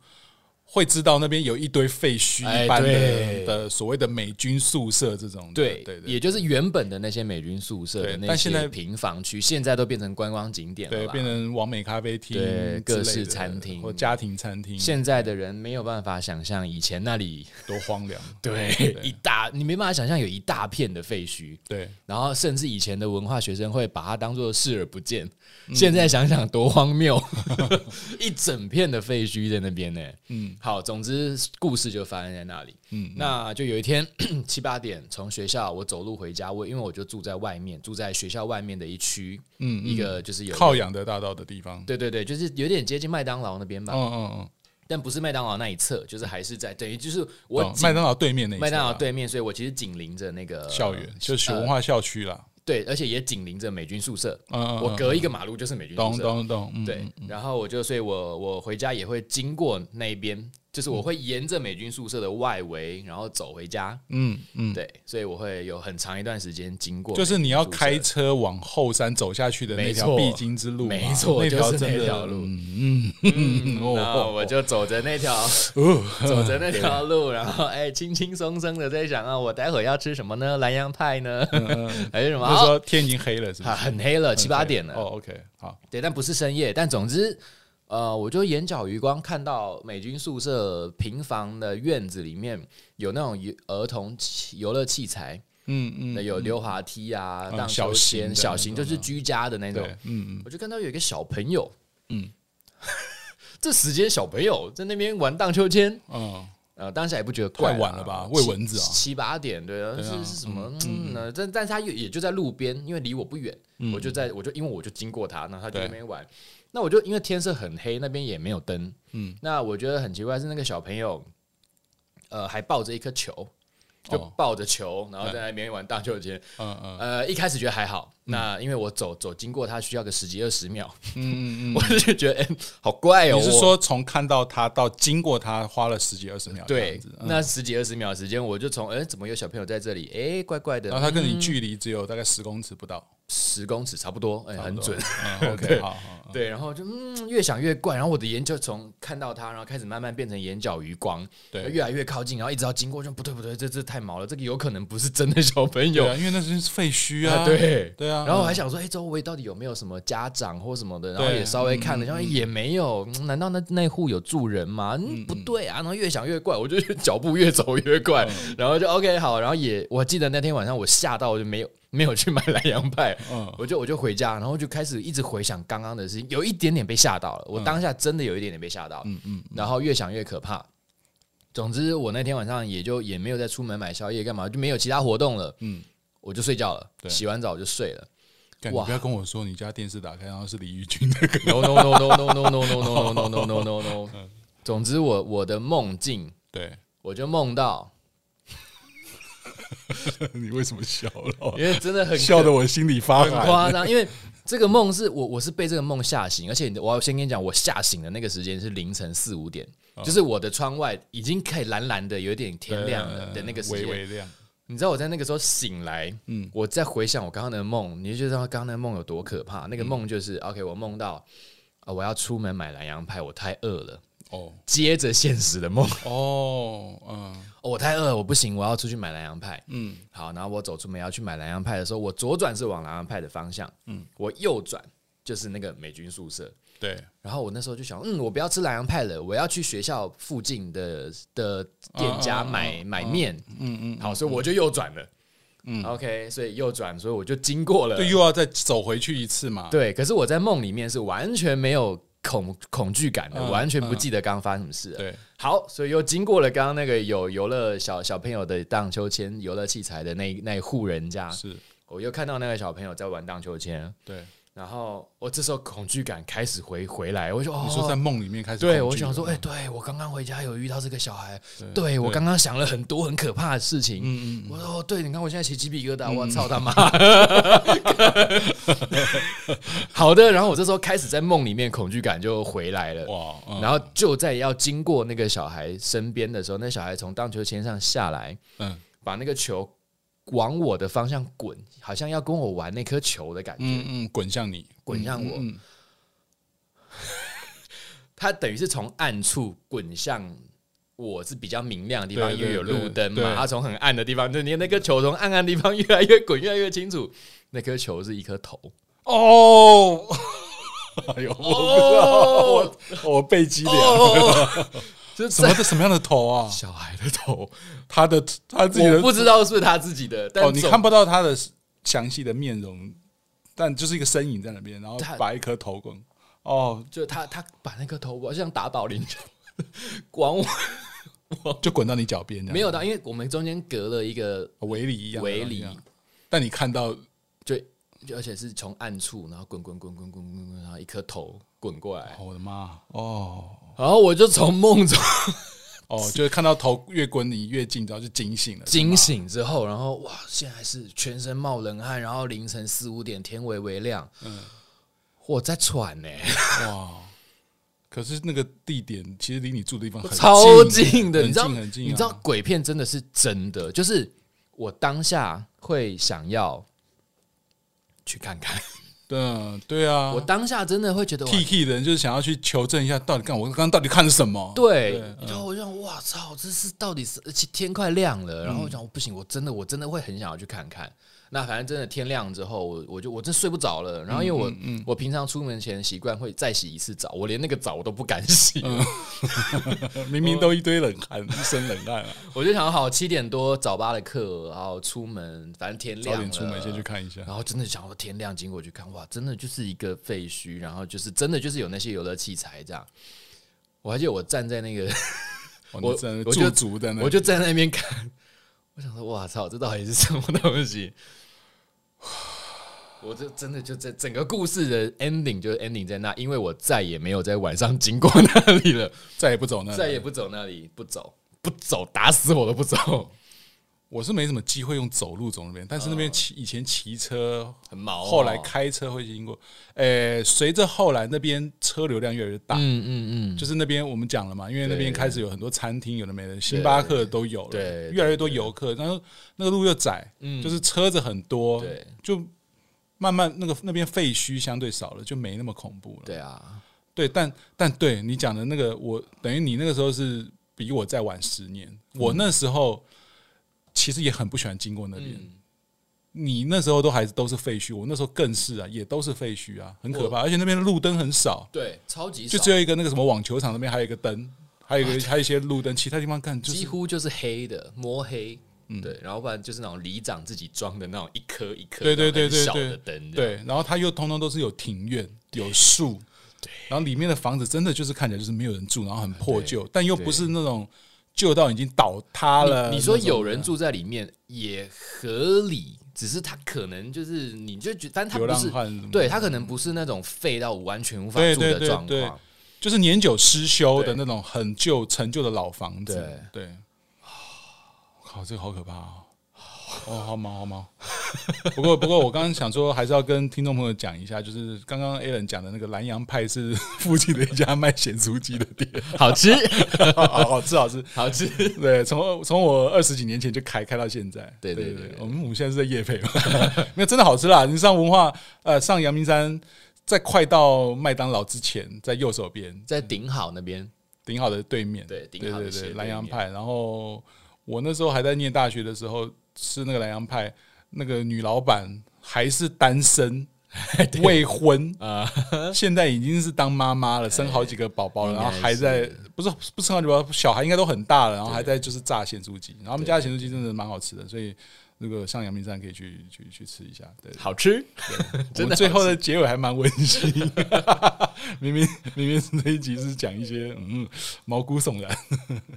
S2: 会知道那边有一堆废墟一般的的所谓的美军宿舍这种，
S1: 对对，也就是原本的那些美军宿舍的那些平房区，现在都变成观光景点了，
S2: 对，变成网美咖啡厅、
S1: 各式餐厅。
S2: 或家庭餐厅。
S1: 现在的人没有办法想象以前那里
S2: 多荒凉，
S1: 对，一大你没办法想象有一大片的废墟，
S2: 对，
S1: 然后甚至以前的文化学生会把它当做视而不见，现在想想多荒谬，一整片的废墟在那边呢，嗯。好，总之故事就发生在那里。嗯，那就有一天 七八点从学校我走路回家，我因为我就住在外面，住在学校外面的一区，嗯，一个就是有
S2: 靠养德大道的地方。
S1: 对对对，就是有点接近麦当劳那边吧。嗯嗯嗯，但不是麦当劳那一侧，就是还是在等于就是我
S2: 麦当劳对面那
S1: 麦当劳对面，所以我其实紧邻着那个
S2: 校园，就是文化校区啦。
S1: 对，而且也紧邻着美军宿舍。嗯，我隔一个马路就是美军宿舍。
S2: 懂懂懂。
S1: 对，然后我就，所以我我回家也会经过那边。就是我会沿着美军宿舍的外围，然后走回家。嗯嗯，对，所以我会有很长一段时间经过。
S2: 就是你要开车往后山走下去的那条必经之路，
S1: 没错，就是这条路。嗯嗯，然后我就走着那条，走着那条路，然后哎，轻轻松松的在想啊，我待会要吃什么呢？南洋派呢？还是什么？
S2: 就是说天已经黑了，是吧？
S1: 很黑了，七八点了。
S2: 哦，OK，好，
S1: 对，但不是深夜，但总之。呃，我就眼角余光看到美军宿舍平房的院子里面有那种儿童游乐器材，嗯嗯，有溜滑梯啊，荡秋千，小型就是居家的那种，嗯嗯，我就看到有一个小朋友，嗯，这时间小朋友在那边玩荡秋千，嗯，呃，当时也不觉得怪，
S2: 晚了吧？喂蚊子啊，
S1: 七八点，对啊，是是什么？嗯，但但是他也也就在路边，因为离我不远，我就在我就因为我就经过他，那他就那边玩。那我就因为天色很黑，那边也没有灯。嗯，那我觉得很奇怪是那个小朋友，呃，还抱着一颗球，就抱着球，然后在那边玩荡秋千。嗯嗯。呃，一开始觉得还好，那因为我走走经过他需要个十几二十秒。嗯嗯嗯。我就觉得哎，好怪哦。
S2: 你是说从看到他到经过他花了十几二十秒？
S1: 对，那十几二十秒时间，我就从哎，怎么有小朋友在这里？哎，怪怪的。
S2: 然后他跟你距离只有大概十公尺不到。
S1: 十公尺差不多，哎，很准。OK，好，对，然后就嗯，越想越怪，然后我的眼就从看到他，然后开始慢慢变成眼角余光，对，越来越靠近，然后一直到经过，就不对不对，这这太毛了，这个有可能不是真的小朋友，
S2: 因为那是废墟啊，
S1: 对
S2: 对啊。
S1: 然后我还想说，哎，周围到底有没有什么家长或什么的？然后也稍微看了，然后也没有，难道那那户有住人吗？嗯，不对啊。然后越想越怪，我就脚步越走越怪，然后就 OK 好，然后也我记得那天晚上我吓到，我就没有。没有去买南洋派，嗯，我就我就回家，然后就开始一直回想刚刚的事情，有一点点被吓到了。我当下真的有一点点被吓到，嗯嗯，然后越想越可怕。总之，我那天晚上也就也没有再出门买宵夜干嘛，就没有其他活动了，嗯，我就睡觉了，洗完澡就睡了。
S2: 哇！不要跟我说你家电视打开然后是李玉君的歌
S1: ，no no no no no no no no no no no no no no。总之，我我的梦境
S2: 对，
S1: 我就梦到。
S2: 你为什么笑了？
S1: 因为真的很
S2: 笑的我心里发
S1: 很夸张。因为这个梦是我我是被这个梦吓醒，而且我要先跟你讲，我吓醒的那个时间是凌晨四五点，哦、就是我的窗外已经可以蓝蓝的，有点天亮了的那个时间。微微亮。你知道我在那个时候醒来，嗯，我在回想我刚刚的梦，你就知道刚刚那个梦有多可怕。那个梦就是、嗯、OK，我梦到啊，我要出门买南洋派，我太饿了。哦，接着现实的梦
S2: 哦，嗯，
S1: 哦，我太饿了，我不行，我要出去买南洋派。嗯，好，然后我走出门要去买南洋派的时候，我左转是往南洋派的方向，嗯，我右转就是那个美军宿舍。
S2: 对，
S1: 然后我那时候就想，嗯，我不要吃南洋派了，我要去学校附近的的店家买买面。嗯嗯，好，所以我就右转了。嗯，OK，所以右转，所以我就经过了，
S2: 就又要再走回去一次嘛。
S1: 对，可是我在梦里面是完全没有。恐恐惧感的，嗯、完全不记得刚刚发生什么事。
S2: 对，
S1: 好，所以又经过了刚刚那个有游乐小小朋友的荡秋千游乐器材的那那一户人家，
S2: 是，
S1: 我又看到那个小朋友在玩荡秋千。
S2: 对，
S1: 然后我这时候恐惧感开始回回来，我就哦，
S2: 你说在梦里面开始，
S1: 对我想说，哎、欸，对我刚刚回家有遇到这个小孩，对，对我刚刚想了很多很可怕的事情。嗯嗯，我说，对，你看我现在起鸡皮疙瘩，我操他妈！好的，然后我这时候开始在梦里面，恐惧感就回来了。哇！然后就在要经过那个小孩身边的时候，那小孩从荡秋千上下来，嗯，把那个球往我的方向滚，好像要跟我玩那颗球的感觉。
S2: 嗯嗯，滚向你，
S1: 滚向我。他等于是从暗处滚向我是比较明亮的地方，因为有路灯嘛。他从很暗的地方，就你那颗球从暗暗的地方越来越滚，越来越清楚。那颗球是一颗头。
S2: 哦，哎呦，我不知道，我我背脊凉，这是什么什么样的头啊？
S1: 小孩的头，
S2: 他的他自己的，
S1: 我不知道是不是他自己的，但
S2: 哦，你看不到他的详细的面容，但就是一个身影在那边，然后把一颗头滚，哦，
S1: 就他他把那颗头，我像打保龄球，滚
S2: 我，就滚到你脚边，
S1: 没有到，因为我们中间隔了一个
S2: 围篱一样
S1: 围篱，
S2: 但你看到
S1: 就。就而且是从暗处，然后滚滚滚滚滚滚，然后一颗头滚过来。
S2: 我的妈！哦，
S1: 然后我就从梦中，
S2: 哦，就是看到头越滚你越近，然后就惊醒了。
S1: 惊醒之后，然后哇，现在是全身冒冷汗，然后凌晨四五点，天微微亮。嗯，我在喘呢。哇！
S2: 可是那个地点其实离你住的地方很
S1: 超近的，你知道？
S2: 很近，
S1: 你知道鬼片真的是真的，就是我当下会想要。去看看，
S2: 对啊，对啊，
S1: 我当下真的会觉得
S2: ，T T 的人就是想要去求证一下，到底看我刚刚到底看什么？
S1: 对，然后我就想，哇操，这是到底是，而且天快亮了，然后我想，不行，我真的，我真的会很想要去看看。那反正真的天亮之后，我我就我真睡不着了。然后因为我、嗯嗯、我平常出门前习惯会再洗一次澡，我连那个澡我都不敢洗，嗯、
S2: 明明都一堆冷汗，一身冷汗啊！
S1: 我就想好七点多早八的课，然后出门，反正天亮了，
S2: 早点出门先去看一下。
S1: 然后真的想说天亮经过去看，哇，真的就是一个废墟，然后就是真的就是有那些游乐器材这样。我还记得我站在那个，
S2: 哦、我我就足的，
S1: 我就站在那边看，我想说，哇操，这到底是什么东西？我这真的就在整个故事的 ending 就是 ending 在那，因为我再也没有在晚上经过那里了，
S2: 再也不走那里，
S1: 再也不走那里，不走不走，打死我都不走。
S2: 我是没什么机会用走路走那边，但是那边骑以前骑车
S1: 很毛，
S2: 后来开车会经过。诶，随着后来那边车流量越来越大，嗯嗯嗯，就是那边我们讲了嘛，因为那边开始有很多餐厅，有的没的，星巴克都有了，对，越来越多游客，然后那个路又窄，嗯，就是车子很多，对，就。慢慢那个那边废墟相对少了，就没那么恐怖了。
S1: 对啊，
S2: 对，但但对你讲的那个，我等于你那个时候是比我再晚十年。嗯、我那时候其实也很不喜欢经过那边。嗯、你那时候都还是都是废墟，我那时候更是啊，也都是废墟啊，很可怕。而且那边的路灯很少，
S1: 对，超级少，
S2: 就只有一个那个什么网球场那边还有一个灯，还有一个还有一些路灯，其他地方看、就是、
S1: 几乎就是黑的，摸黑。嗯，对，然后不然就是那种里长自己装的那种一颗一颗，
S2: 对对对对
S1: 小的灯，
S2: 对，然后它又通通都是有庭院、有树，对，然后里面的房子真的就是看起来就是没有人住，然后很破旧，但又不是那种旧到已经倒塌了。
S1: 你说有人住在里面也合理，只是他可能就是你就觉得，但他不是，对他可能不是那种废到完全无法住的状况。
S2: 就是年久失修的那种很旧陈旧的老房子。对，对，靠，这个好可怕啊！哦，好忙好忙。不 过不过，我刚刚想说，还是要跟听众朋友讲一下，就是刚刚 Alan 讲的那个南洋派是 附近的一家卖咸酥鸡的店，
S1: 好吃，
S2: 好，好吃，好吃，
S1: 好吃。
S2: 对，从从我二十几年前就开开到现在。
S1: 对对对，对，
S2: 我们我们现在是在夜配嘛？没有，真的好吃啦！你上文化呃，上阳明山，在快到麦当劳之前，在右手边，
S1: 在顶好那边，
S2: 顶好的对面。
S1: 对，
S2: 对对对，南洋派。然后我那时候还在念大学的时候。是那个南洋派，那个女老板还是单身 未婚。啊，现在已经是当妈妈了，生好几个宝宝了，然后还在不是不生好几个宝宝，小孩应该都很大了，然后还在就是炸咸酥鸡，然后我们家的咸酥鸡真的蛮好吃的，所以。那个上阳明山可以去去去吃一下，对，
S1: 好吃。
S2: 真的最后的结尾还蛮温馨，明明明明是那一集是讲一些嗯毛骨悚然，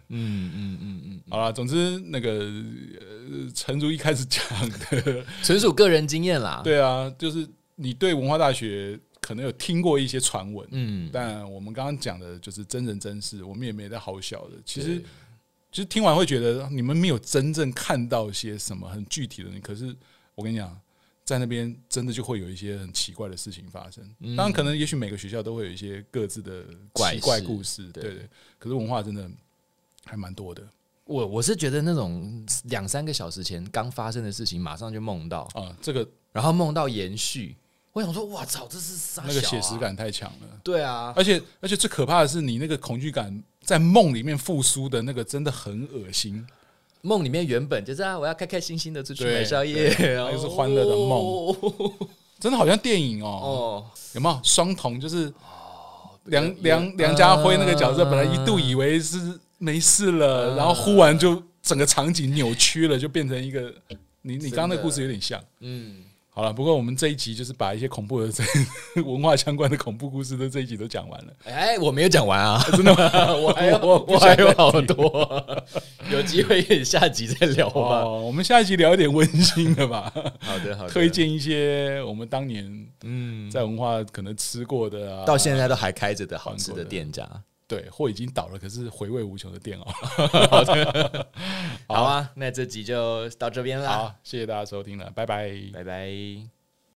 S2: 嗯嗯嗯嗯，好了，总之那个呃，诚如一开始讲的，
S1: 纯属个人经验啦。
S2: 对啊，就是你对文化大学可能有听过一些传闻，嗯，但我们刚刚讲的就是真人真事，我们也没在好小的，其实。其实听完会觉得你们没有真正看到些什么很具体的，可是我跟你讲，在那边真的就会有一些很奇怪的事情发生。当然，可能也许每个学校都会有一些各自的奇怪故事，对对。可是文化真的还蛮多的。
S1: 我我是觉得那种两三个小时前刚发生的事情，马上就梦到
S2: 啊，这个
S1: 然后梦到延续，我想说，哇操，这是啥？
S2: 那个写实感太强了。
S1: 对啊，
S2: 而且而且最可怕的是，你那个恐惧感。在梦里面复苏的那个真的很恶心。
S1: 梦里面原本就是啊，我要开开心心的出去买宵夜，
S2: 然后又是欢乐的梦，真的好像电影哦。有没有双瞳？就是梁梁梁家辉那个角色，本来一度以为是没事了，然后忽然就整个场景扭曲了，就变成一个你你刚刚那个故事有点像，嗯。好了，不过我们这一集就是把一些恐怖的 文化相关的恐怖故事的这一集都讲完了。
S1: 哎，我没有讲完啊，真的吗？我还有我，我还有好多，有机会下集再聊吧。
S2: 哦，我们下一集聊一点温馨的吧。
S1: 好的，好的。
S2: 推荐一些我们当年嗯在文化可能吃过的啊，
S1: 到现在都还开着的好吃的店家。
S2: 对，或已经倒了，可是回味无穷的店哦。
S1: 好的，好啊，那这集就到这边了。
S2: 好，谢谢大家收听了，拜拜，
S1: 拜拜。